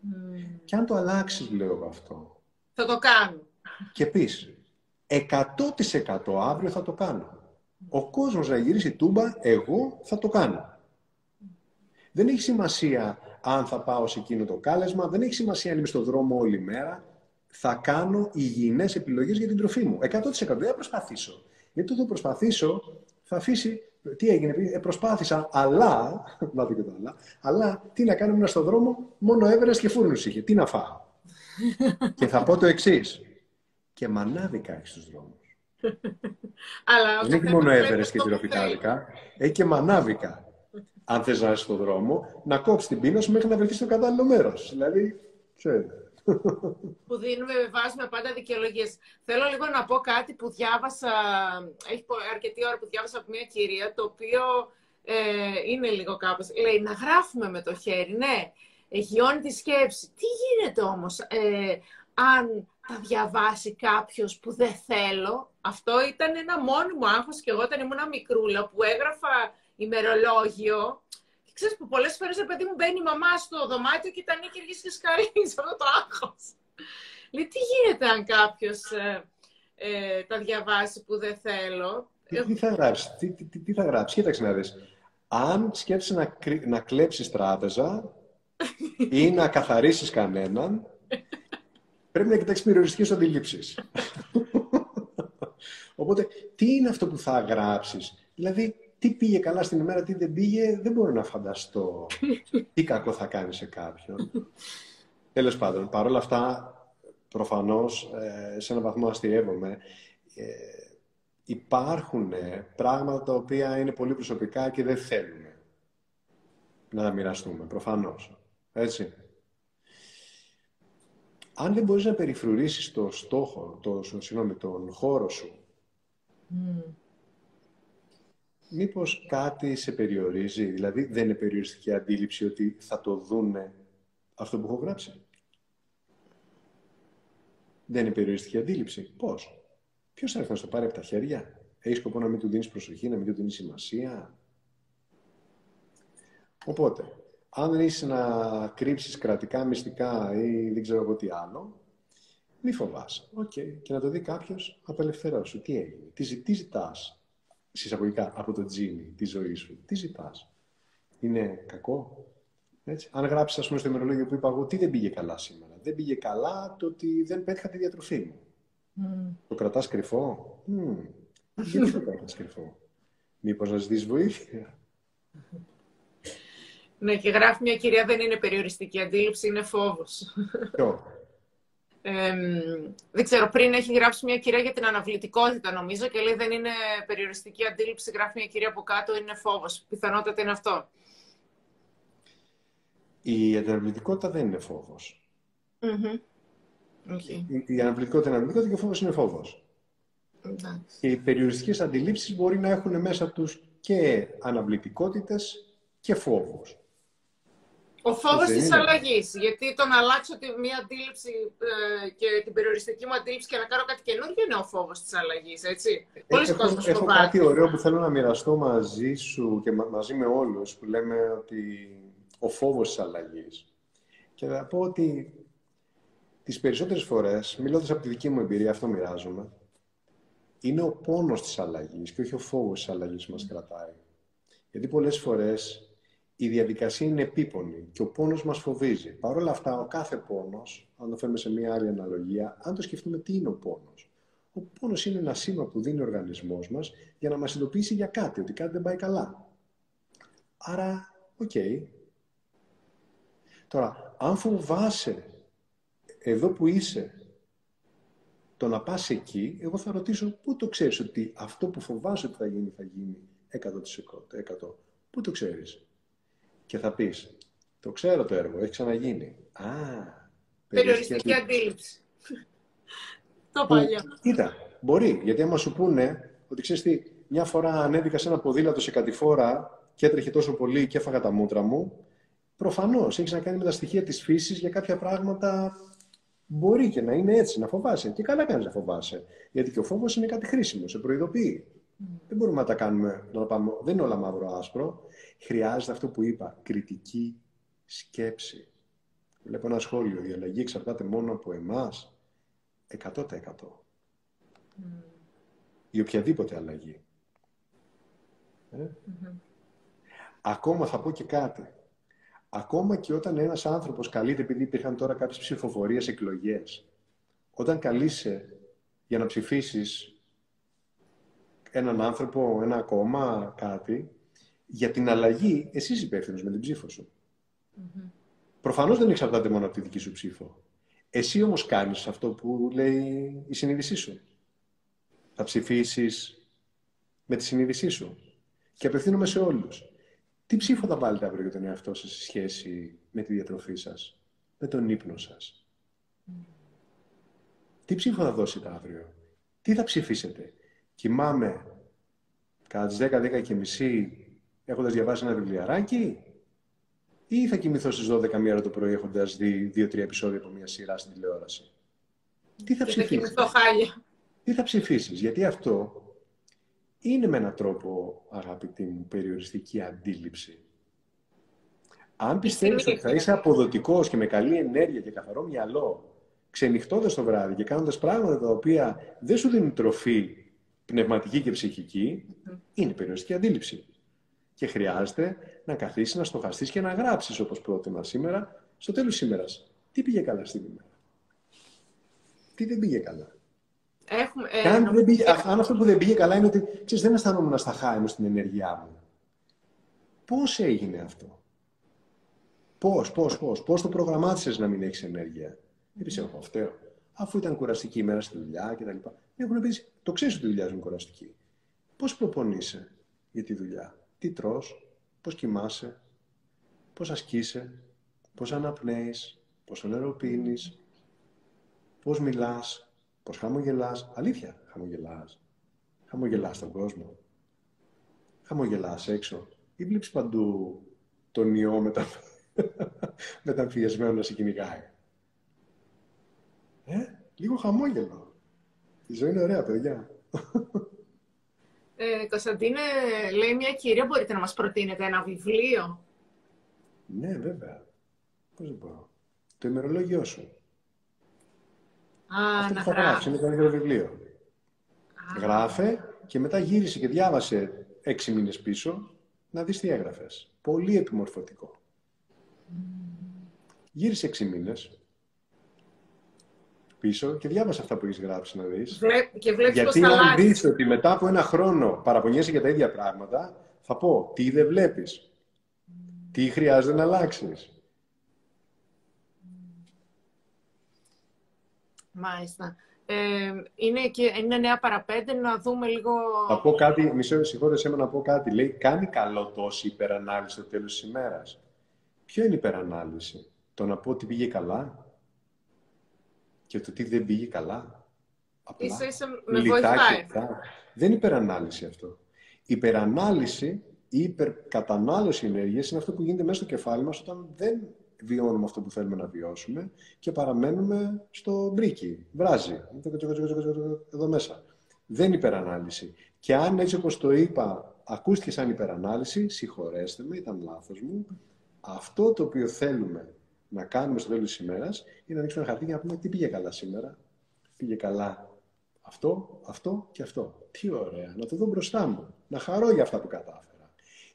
Μμ. Και αν το αλλάξεις, λέω εγώ αυτό, Θα το κάνω. και πεις 100% αύριο θα το κάνω. Ο κόσμος να γυρίσει τούμπα, εγώ θα το κάνω. Δεν έχει σημασία αν θα πάω σε εκείνο το κάλεσμα, δεν έχει σημασία αν είμαι στον δρόμο όλη μέρα. Θα κάνω υγιεινές επιλογές για την τροφή μου. 100% δεν θα προσπαθήσω. Γιατί το θα προσπαθήσω θα αφήσει... Τι έγινε, ε, προσπάθησα, αλλά, να δω και το αλλά, αλλά τι να κάνω, ήμουν στον δρόμο, μόνο έβρες και φούρνους είχε. Τι να φάω; και θα πω το εξής. Και μανάδικα έχει στους δρόμους. Αλλά Δεν έχει καθένας μόνο βλέπει έβερε αυτό και που τυροπιτάδικα, έχει και μανάβικα. Αν θες να είσαι στον δρόμο, να κόψεις την πείνα σου μέχρι να βρεθείς στο κατάλληλο μέρος. Δηλαδή, ξέρετε. που δίνουμε, βάζουμε πάντα δικαιολογίες. Θέλω λίγο να πω κάτι που διάβασα, έχει πο- αρκετή ώρα που διάβασα από μια κυρία, το οποίο ε, είναι λίγο κάπως, λέει να γράφουμε με το χέρι, ναι, εγειώνει τη σκέψη. Τι γίνεται όμως ε, αν τα διαβάσει κάποιος που δεν θέλω. Αυτό ήταν ένα μόνιμο άγχος και εγώ όταν ήμουν μικρούλα που έγραφα ημερολόγιο και ξέρεις που πολλές φορές, ρε παιδί μου, μπαίνει η μαμά στο δωμάτιο και τα νίκη και αρχίζει και σκαλίζει αυτό το άγχος. Λέει, τι γίνεται αν κάποιος ε, ε, τα διαβάσει που δεν θέλω; Τι, τι θα γράψεις, τι, τι, τι, τι θα γράψεις, κοίταξε να δεις. Αν σκέφτεσαι να, κρυ- να κλέψεις τράπεζα ή να καθαρίσεις κανέναν, πρέπει να κοιτάξεις περιοριστικές αντιλήψεις. Οπότε, τι είναι αυτό που θα γράψεις; Δηλαδή, τι πήγε καλά στην ημέρα, τι δεν πήγε, δεν μπορώ να φανταστώ τι κακό θα κάνει σε κάποιον. Τέλος πάντων, παρόλα αυτά, προφανώς, ε, σε έναν βαθμό αστειεύομαι, ε, υπάρχουν ε, πράγματα τα οποία είναι πολύ προσωπικά και δεν θέλουμε να τα μοιραστούμε, προφανώς. Έτσι. Αν δεν μπορείς να περιφρουρήσεις το στόχο, το, συγγνώμη, τον χώρο σου, μήπως κάτι σε περιορίζει, δηλαδή δεν είναι περιοριστική αντίληψη ότι θα το δούνε αυτό που έχω γράψει; Δεν είναι περιοριστική αντίληψη; Πώς; Ποιος θα έρθει να στο πάρει από τα χέρια; Έχει σκοπό να μην του δίνεις προσοχή, να μην του δίνεις σημασία; Οπότε, αν δεν έχεις να κρύψεις κρατικά, μυστικά ή δεν ξέρω εγώ τι άλλο, μη φοβάσαι. Οκ. Και να το δει κάποιος, απελευθερώσου. Τι έγινε, τι, ζη- τι ζητάς, σε εισαγωγικά, από το τζίνι, τη ζωή σου. Τι ζητάς. Είναι κακό. Έτσι. Αν γράψεις, ας πούμε, στο ημερολόγιο που είπα εγώ, τι δεν πήγε καλά σήμερα. Δεν πήγε καλά το ότι δεν πέτυχα τη διατροφή μου. Το κρατάς κρυφό; Μμμ. Γιατί το κρατάς κρυφό; Μήπως να ζητήσεις βοήθεια; Ναι, και γράφει μια κυρία δεν είναι περιοριστική αντίληψη, είναι φόβος. Ποιο; Εμ, δεν ξέρω, πριν έχει γράψει μια κυρία για την αναβλητικότητα, νομίζω, και λέει δεν είναι περιοριστική αντίληψη, γράφει μια κυρία από κάτω, είναι φόβος. Πιθανότατα είναι αυτό. Η ανταναβλητικότητα δεν είναι φόβος. Μμμ. Okay. Η, η αναβλητικότητα είναι αναβλητικότητα και ο φόβος είναι φόβος. Και οι περιοριστικές αντιλήψεις μπορεί να έχουν μέσα τους και αναβλητικότητες και φόβους. Ο φόβος της αλλαγής. Γιατί το να αλλάξω τη, μια αντίληψη ε, και την περιοριστική μου αντίληψη και να κάνω κάτι καινούργιο είναι ο φόβος της αλλαγής, έτσι. Ε, Πολλοί έχω, έχω κάτι ωραίο που θέλω να μοιραστώ μαζί σου και μαζί με όλους που λέμε ότι ο φόβος της αλλαγής. Και θα πω ότι τις περισσότερες φορές, μιλώντας από τη δική μου εμπειρία, αυτό μοιράζομαι, είναι ο πόνος της αλλαγής και όχι ο φόβος της αλλαγής που μας κρατάει. Γιατί πολλές φορές η διαδικασία είναι επίπονη και ο πόνος μας φοβίζει. Παρ' όλα αυτά, ο κάθε πόνος, αν το φέρουμε σε μια άλλη αναλογία, αν το σκεφτούμε τι είναι ο πόνος. Ο πόνος είναι ένα σήμα που δίνει ο οργανισμός μας για να μας ειδοποιήσει για κάτι, ότι κάτι δεν πάει καλά. Άρα, οκ. Τώρα, αν φοβάσαι εδώ που είσαι, το να πας εκεί, εγώ θα ρωτήσω πού το ξέρεις ότι αυτό που φοβάσαι ότι θα γίνει, θα γίνει 100%. Πού το ξέρεις; Και θα πεις «Το ξέρω το έργο, έχει ξαναγίνει». Α, περιοριστική αντίληψη. το παλιό. Κοίτα, μπορεί, γιατί άμα σου πούνε ότι ξέρεις τι, μια φορά ανέβηκα σε ένα ποδήλατο σε κατηφόρα και έτρεχε τόσο πολύ και έφαγα τα μούτρα μου, προφανώς έχεις να κάνει με τα στοιχεία της φύσης για κάποια πράγματα. Μπορεί και να είναι έτσι, να φοβάσαι. Και καλά κάνεις να φοβάσαι. Γιατί και ο φόβος είναι κάτι χρήσιμο, σε προειδοποιεί. Δεν μπορούμε να τα κάνουμε, να πάμε, δεν είναι όλα μαύρο-άσπρο. Χρειάζεται αυτό που είπα, κριτική σκέψη. Βλέπω ένα σχόλιο, η αλλαγή εξαρτάται μόνο από εμάς, 100%. Mm. Η οποιαδήποτε αλλαγή. Ε; Ακόμα θα πω και κάτι. Ακόμα και όταν ένας άνθρωπος καλείται, επειδή υπήρχαν τώρα κάποιες ψηφοφορίες, εκλογές, όταν καλείσαι για να ψηφίσεις έναν άνθρωπο, ένα κόμμα, κάτι, για την αλλαγή, εσύ είσαι υπεύθυνος με την ψήφο σου. Mm-hmm. Προφανώς δεν εξαρτάται μόνο από τη δική σου ψήφο. Εσύ όμως κάνεις αυτό που λέει η συνείδησή σου. Θα ψηφίσεις με τη συνείδησή σου. Και απευθύνομαι σε όλους. Τι ψήφο θα βάλετε αύριο για τον εαυτό σας σε σχέση με τη διατροφή σας, με τον ύπνο σας; Τι ψήφο θα δώσετε αύριο; Τι θα ψηφίσετε; Κοιμάμαι κατά τις 10, 10 και μισή έχοντας διαβάσει ένα βιβλιαράκι ή θα κοιμηθώ στις 12 μία το πρωί έχοντας δει 2-3 επεισόδια από μια σειρά στην τηλεόραση; Τι θα ψηφίσεις; Τι θα ψηφίσεις, γιατί αυτό είναι με έναν τρόπο, αγαπητή μου, περιοριστική αντίληψη. Αν πιστεύεις ότι θα είσαι αποδοτικός και με καλή ενέργεια και καθαρό μυαλό, ξενυχτώντας το βράδυ και κάνοντας πράγματα τα οποία δεν σου δίνουν τροφή πνευματική και ψυχική, είναι περιοριστική αντίληψη και χρειάζεται να καθίσεις, να στοχαστείς και να γράψεις όπως πρότεινα σήμερα, στο τέλος σήμερας. Τι πήγε καλά στην ημέρα; Τι δεν πήγε καλά; Έχουμε, ε, αν, δεν πήγε, αν αυτό που δεν πήγε καλά είναι ότι ξέρεις, δεν αισθανόμουν στα χάη μου στην ενέργειά μου. Πώς έγινε αυτό; Πώς, πώς, πώς. Πώς το προγραμμάτισες να μην έχεις ενέργεια; Δεν πει εγώ φταίω. Αφού ήταν κουραστική η μέρα στη δουλειά κτλ. Έχουν πεις, το ξέρεις ότι η δουλειά είναι κουραστική. Πώς προπονείσαι για τη δουλειά; Τι τρως, πώς κοιμάσαι, πώς ασκείσαι, πώς αναπνέεις, πώς νερό πίνεις, πώς μιλάς, πώς χαμογελάς; Αλήθεια, χαμογελάς. Χαμογελάς στον κόσμο. Χαμογελάς έξω. Ή βλέπεις παντού τον ιό μετα... μεταμφιεσμένο να σε κυνηγάει. Ε, λίγο χαμόγελο. Η ζωή είναι ωραία, παιδιά. Ε, Κωνσταντίνε, λέει μια κυρία, μπορείτε να μας προτείνετε ένα βιβλίο; Ναι, βέβαια. Πώς δεν μπορώ. Το ημερολόγιό σου. Α, Αυτό να θα γράψει, είναι το καλύτερο βιβλίο. Α. Γράφε και μετά γύρισε και διάβασε έξι μήνες πίσω να δεις τι έγραφες. Πολύ επιμορφωτικό. Mm. Γύρισε έξι μήνες πίσω και διάβασα αυτά που έχεις γράψει να δεις. και βλέπεις Γιατί αν δει ότι μετά από ένα χρόνο παραπονιέσαι για τα ίδια πράγματα, θα πω τι δεν βλέπεις; Τι χρειάζεται να αλλάξεις; Μάλιστα. Ε, είναι, και, είναι νέα παραπέντε, να δούμε λίγο... Θα πω κάτι, μισό συγχώρεσέ με να πω κάτι. Λέει, κάνει καλό τόση υπερανάλυση στο τέλος της ημέρας. Ποιο είναι η υπερανάλυση, το να πω ότι πήγε καλά, και το τι δεν πήγε καλά. Απλά, ίσα ίσα με βοηθάει. Δεν υπερανάλυση αυτό. Υπερανάλυση ή υπερκατανάλωση ενέργειας είναι αυτό που γίνεται μέσα στο κεφάλι μας όταν δεν βιώνουμε αυτό που θέλουμε να βιώσουμε και παραμένουμε στο μπρίκι. Βράζει. Εδώ μέσα. Δεν υπερανάλυση. Και αν έτσι όπως το είπα ακούστηκε σαν υπερανάλυση, συγχωρέστε με, ήταν λάθος μου. Αυτό το οποίο θέλουμε να κάνουμε στο τέλος της ημέρας είναι να ανοίξουμε ένα χαρτί και να πούμε τι πήγε καλά σήμερα. Πήγε καλά αυτό, αυτό και αυτό. Τι ωραία, να το δω μπροστά μου. Να χαρώ για αυτά που κατάφερα.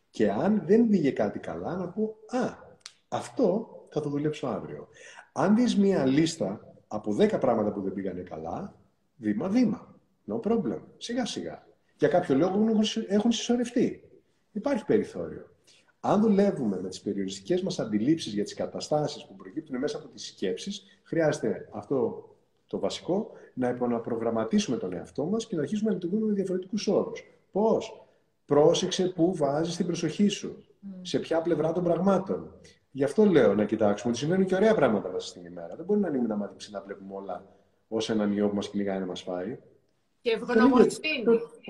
Και αν δεν πήγε κάτι καλά, να πω «Α, αυτό θα το δουλέψω αύριο». Αν δεις μία λίστα από 10 πράγματα που δεν πήγανε καλά, βήμα-βήμα. No problem. Σιγά-σιγά. Για κάποιο λόγο έχουν συσσωρευτεί. Υπάρχει περιθώριο. Αν δουλεύουμε με τις περιοριστικές μας αντιλήψεις για τις καταστάσεις που προκύπτουν μέσα από τις σκέψεις, χρειάζεται αυτό το βασικό, να επαναπρογραμματίσουμε τον εαυτό μας και να αρχίσουμε να λειτουργούμε με διαφορετικούς όρους. Πώς; Πρόσεξε πού βάζεις την προσοχή σου. Mm. Σε ποια πλευρά των πραγμάτων. Γι' αυτό λέω να κοιτάξουμε ότι συμβαίνουν και ωραία πράγματα μέσα στην ημέρα. Δεν μπορεί να ανοίγουμε ένα μάτι να βλέπουμε όλα ως έναν ιό που μας κυνηγάει να μας φάει. Και ευγνωμοσύνη.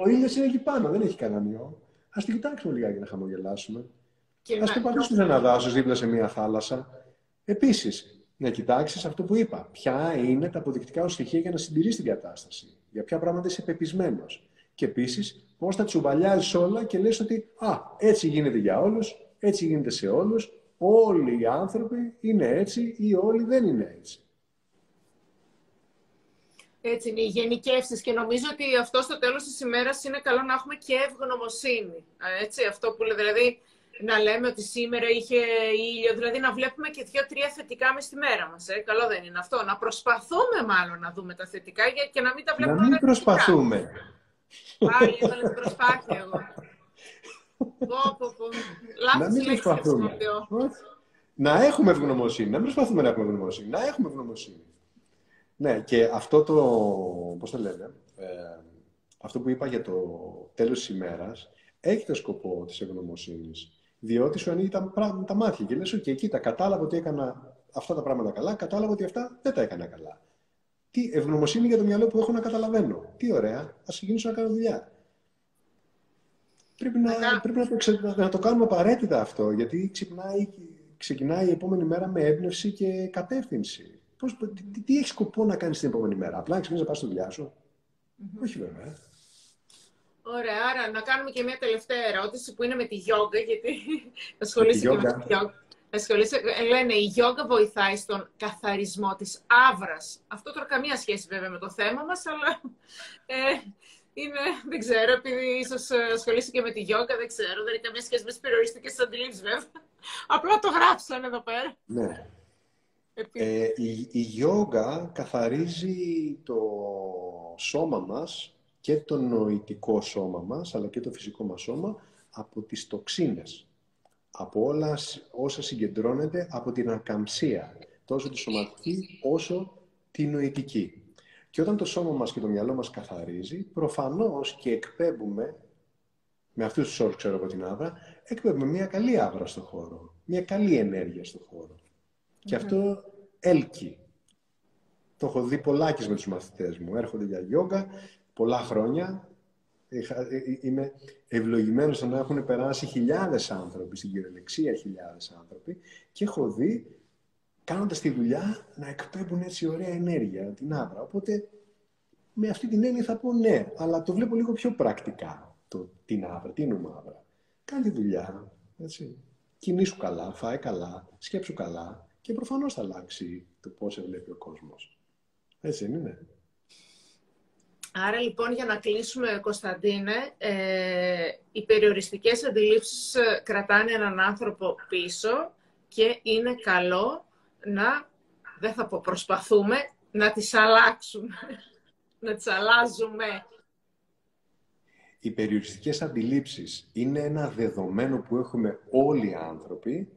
Ο ήλιο είναι εκεί πάνω, δεν έχει κανέναν ιό. Α την κοιτάξουμε λιγάκι να χαμογελάσουμε. Α το παρήσουμε σε ένα δάσος δίπλα σε μια θάλασσα. Επίσης, να κοιτάξεις αυτό που είπα. Ποια είναι τα αποδεικτικά σου στοιχεία για να συντηρήσει την κατάσταση; Για ποια πράγματα είσαι πεπισμένος; Και επίσης, πώς θα τσουμπαλιάζει όλα και λες ότι Α, έτσι γίνεται για όλους, έτσι γίνεται σε όλους. Όλοι οι άνθρωποι είναι έτσι ή όλοι δεν είναι έτσι. Έτσι είναι, οι γενικεύσεις και νομίζω ότι αυτό στο τέλος της ημέρας είναι καλό να έχουμε και ευγνωμοσύνη. Έτσι, αυτό που λέει, δηλαδή να λέμε ότι σήμερα είχε ήλιο, δηλαδή να βλέπουμε και δύο-τρία θετικά μες στη μέρα μας. Ε. Καλό δεν είναι αυτό. Να προσπαθούμε μάλλον να δούμε τα θετικά και να μην τα βλέπουμε Να μην προσπαθούμε. Πάλι έβαλες την προσπάθεια εγώ. Πω, πω, πω. να μην προσπαθούμε. Να έχουμε ευγνωμοσύνη. Να μην προσπαθούμε να έχουμε ευγνωμοσύνη. Να έχουμε ευγνωμοσύνη. Ναι, και αυτό το, πώς το λένε, ε, αυτό που είπα για το τέλος της ημέρας, έχει το σκοπό της ευγνωμοσύνης. Διότι σου ανοίγει τα, τα μάτια και λες, OK, κοίτα, κατάλαβα ότι έκανα αυτά τα πράγματα καλά, κατάλαβα ότι αυτά δεν τα έκανα καλά. Τι ευγνωμοσύνη για το μυαλό που έχω να καταλαβαίνω. Τι ωραία, ας ξεκινήσω να κάνω δουλειά. Πρέπει να, πρέπει να, το, να το κάνουμε απαραίτητα αυτό, γιατί ξυπνάει, ξεκινάει η επόμενη μέρα με έμπνευση και κατεύθυνση. Πώς, τι, τι έχεις σκοπό να κάνεις την επόμενη μέρα, Απλά να να πας στη δουλειά σου; Mm-hmm. Όχι βέβαια. Ωραία, άρα να κάνουμε και μια τελευταία ερώτηση που είναι με τη γιόγκα, γιατί ασχολείσαι και με τη γιόγκα. Ασχολείσαι, ε, λένε η γιόγκα βοηθάει στον καθαρισμό της άβρας. Αυτό τώρα καμία σχέση βέβαια με το θέμα μας, αλλά ε, είναι, δεν ξέρω, επειδή ίσως ασχολείσαι και με τη γιόγκα, δεν ξέρω, δεν έχει καμία σχέση με τις περιοριστικές αντιλήψεις βέβαια. Απλά το γράψαν εδώ πέρα. Ναι. Ε, η, η γιόγκα καθαρίζει το σώμα μας και το νοητικό σώμα μας, αλλά και το φυσικό μας σώμα, από τις τοξίνες. Από όλα όσα συγκεντρώνεται από την ακαμψία, τόσο τη σωματική όσο τη νοητική. Και όταν το σώμα μας και το μυαλό μας καθαρίζει, προφανώς και εκπέμπουμε, με αυτούς τους όρους ξέρω από την άβρα, εκπέμπουμε μια καλή άβρα στο χώρο, μια καλή ενέργεια στο χώρο. Και αυτό έλκει. Το έχω δει πολλάκις με τους μαθητές μου. Έρχονται για γιόγκα πολλά χρόνια. Ε, ε, είμαι ευλογημένος να έχουν περάσει χιλιάδες άνθρωποι, στην κυριολεξία χιλιάδες άνθρωποι και έχω δει κάνοντας τη δουλειά να εκπέμπουν έτσι ωραία ενέργεια, την άβρα. Οπότε με αυτή την έννοια θα πω ναι, αλλά το βλέπω λίγο πιο πρακτικά το, την άβρα, την άβρα. Κάνει τη δουλειά, έτσι. Κινήσου καλά, φάει καλά, σκέψου καλά και προφανώς θα αλλάξει το πώς σε βλέπει ο κόσμος. Έτσι δεν είναι; Άρα λοιπόν για να κλείσουμε, Κωνσταντίνε, ε, οι περιοριστικές αντιλήψεις ε, κρατάνε έναν άνθρωπο πίσω και είναι καλό να, δεν θα πω προσπαθούμε, να τις αλλάξουμε, να τις αλλάζουμε. Οι περιοριστικές αντιλήψεις είναι ένα δεδομένο που έχουμε όλοι οι άνθρωποι,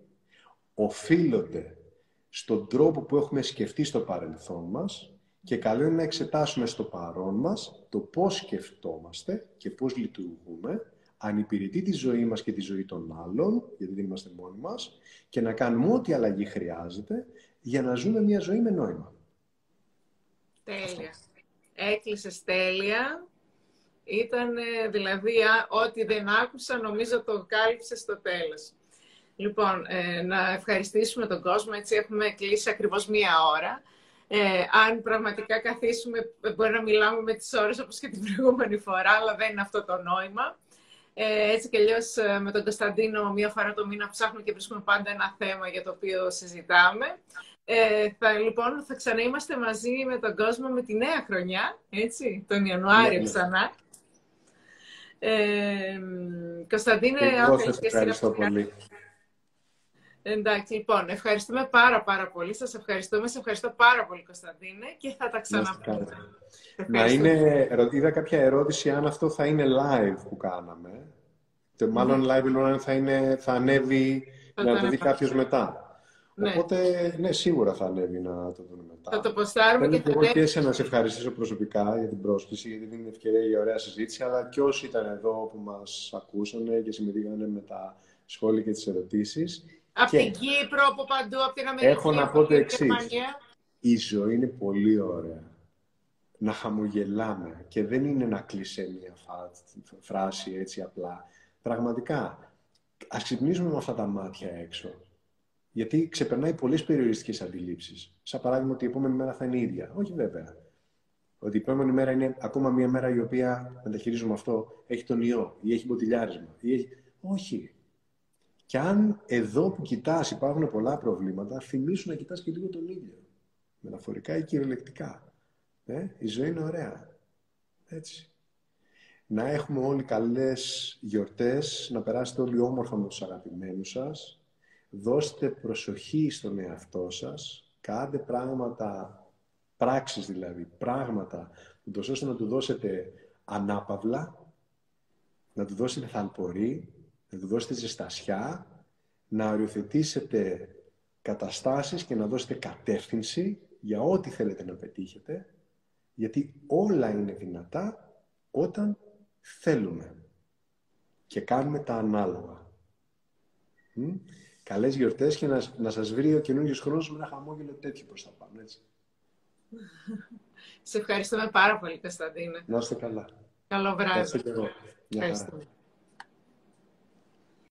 οφείλονται στον τρόπο που έχουμε σκεφτεί στο παρελθόν μας και καλό είναι να εξετάσουμε στο παρόν μας το πώς σκεφτόμαστε και πώς λειτουργούμε, αν υπηρετεί τη ζωή μας και τη ζωή των άλλων, γιατί δεν είμαστε μόνοι μας, και να κάνουμε ό,τι αλλαγή χρειάζεται για να ζούμε μια ζωή με νόημα. Τέλεια. Έκλεισες τέλεια. Ήταν δηλαδή ό,τι δεν άκουσα, νομίζω το κάλυψε στο τέλος. Λοιπόν, ε, να ευχαριστήσουμε τον κόσμο, έτσι έχουμε κλείσει ακριβώς μία ώρα. Ε, αν πραγματικά καθίσουμε, μπορεί να μιλάμε με τις ώρες όπως και την προηγούμενη φορά, αλλά δεν είναι αυτό το νόημα. Ε, έτσι κι αλλιώς ε, με τον Κωνσταντίνο μία φορά το μήνα ψάχνουμε και βρίσκουμε πάντα ένα θέμα για το οποίο συζητάμε. Ε, θα, λοιπόν, θα ξαναείμαστε μαζί με τον κόσμο με τη νέα χρονιά, έτσι, τον Ιανουάριο ναι, ναι. ξανά. Ε, Κωνσταντίνε, εγώ σας ευχαριστώ πολύ. Εντάξει, λοιπόν, ευχαριστούμε πάρα πάρα πολύ. Σας ευχαριστούμε. Σε ευχαριστώ πάρα πολύ, Κωνσταντίνε, και θα τα ξαναπούμε. Να είναι, είδα κάποια ερώτηση αν αυτό θα είναι live που κάναμε. Μάλλον live είναι θα, είναι, θα ανέβει θα να το δει κάποιος μετά. Ναι. Οπότε, ναι, σίγουρα θα ανέβει να το δούμε μετά. Θα το ποστάρουμε και θα εγώ και εσένα να σε ευχαριστήσω προσωπικά για την πρόσκληση, γιατί είναι ευκαιρία για ωραία συζήτηση, αλλά και όσοι ήταν εδώ που μας ακούσανε και συμμετείχαν με τα σχόλια και τις ερωτήσεις. Από την Κύπρο, από παντού, από την Αμερική, Έχω να πω το εξής. Η ζωή είναι πολύ ωραία. Να χαμογελάμε. Και δεν είναι να κλείσει μια φράση έτσι απλά. Πραγματικά, ας ξυπνήσουμε με αυτά τα μάτια έξω. Γιατί ξεπερνάει πολλές περιοριστικές αντιλήψεις. Σαν παράδειγμα ότι η επόμενη μέρα θα είναι ίδια. Όχι βέβαια. Ότι η επόμενη μέρα είναι ακόμα μια μέρα η οποία, μεταχειρίζουμε αυτό, έχει τον ιό ή έχει μποτιλιάρισμα. Ή έχει... Όχι. Και αν εδώ που κοιτάς υπάρχουν πολλά προβλήματα, θυμίσου να κοιτάς και λίγο τον ήλιο. Μεταφορικά ή κυριολεκτικά. Ε, η ζωή είναι ωραία. Έτσι. Να έχουμε όλοι καλές γιορτές, να περάσετε όλοι όμορφα με τους αγαπημένους σας. Δώστε προσοχή στον εαυτό σας. Κάντε πράγματα, πράξεις δηλαδή, πράγματα, ούτως ώστε να του δώσετε ανάπαυλα, να του δώσετε θαλπορή, να του δώσετε ζεστασιά, να οριοθετήσετε καταστάσεις και να δώσετε κατεύθυνση για ό,τι θέλετε να πετύχετε, γιατί όλα είναι δυνατά όταν θέλουμε και κάνουμε τα ανάλογα. Μ; Καλές γιορτές και να, να σας βρει ο καινούργιος χρόνος με ένα χαμόγελο τέτοιο προς τα πάνω, έτσι. Σε ευχαριστούμε πάρα πολύ, Κωνσταντίνε. Να είστε καλά. Καλό βράδυ. Ευχαριστώ και εγώ.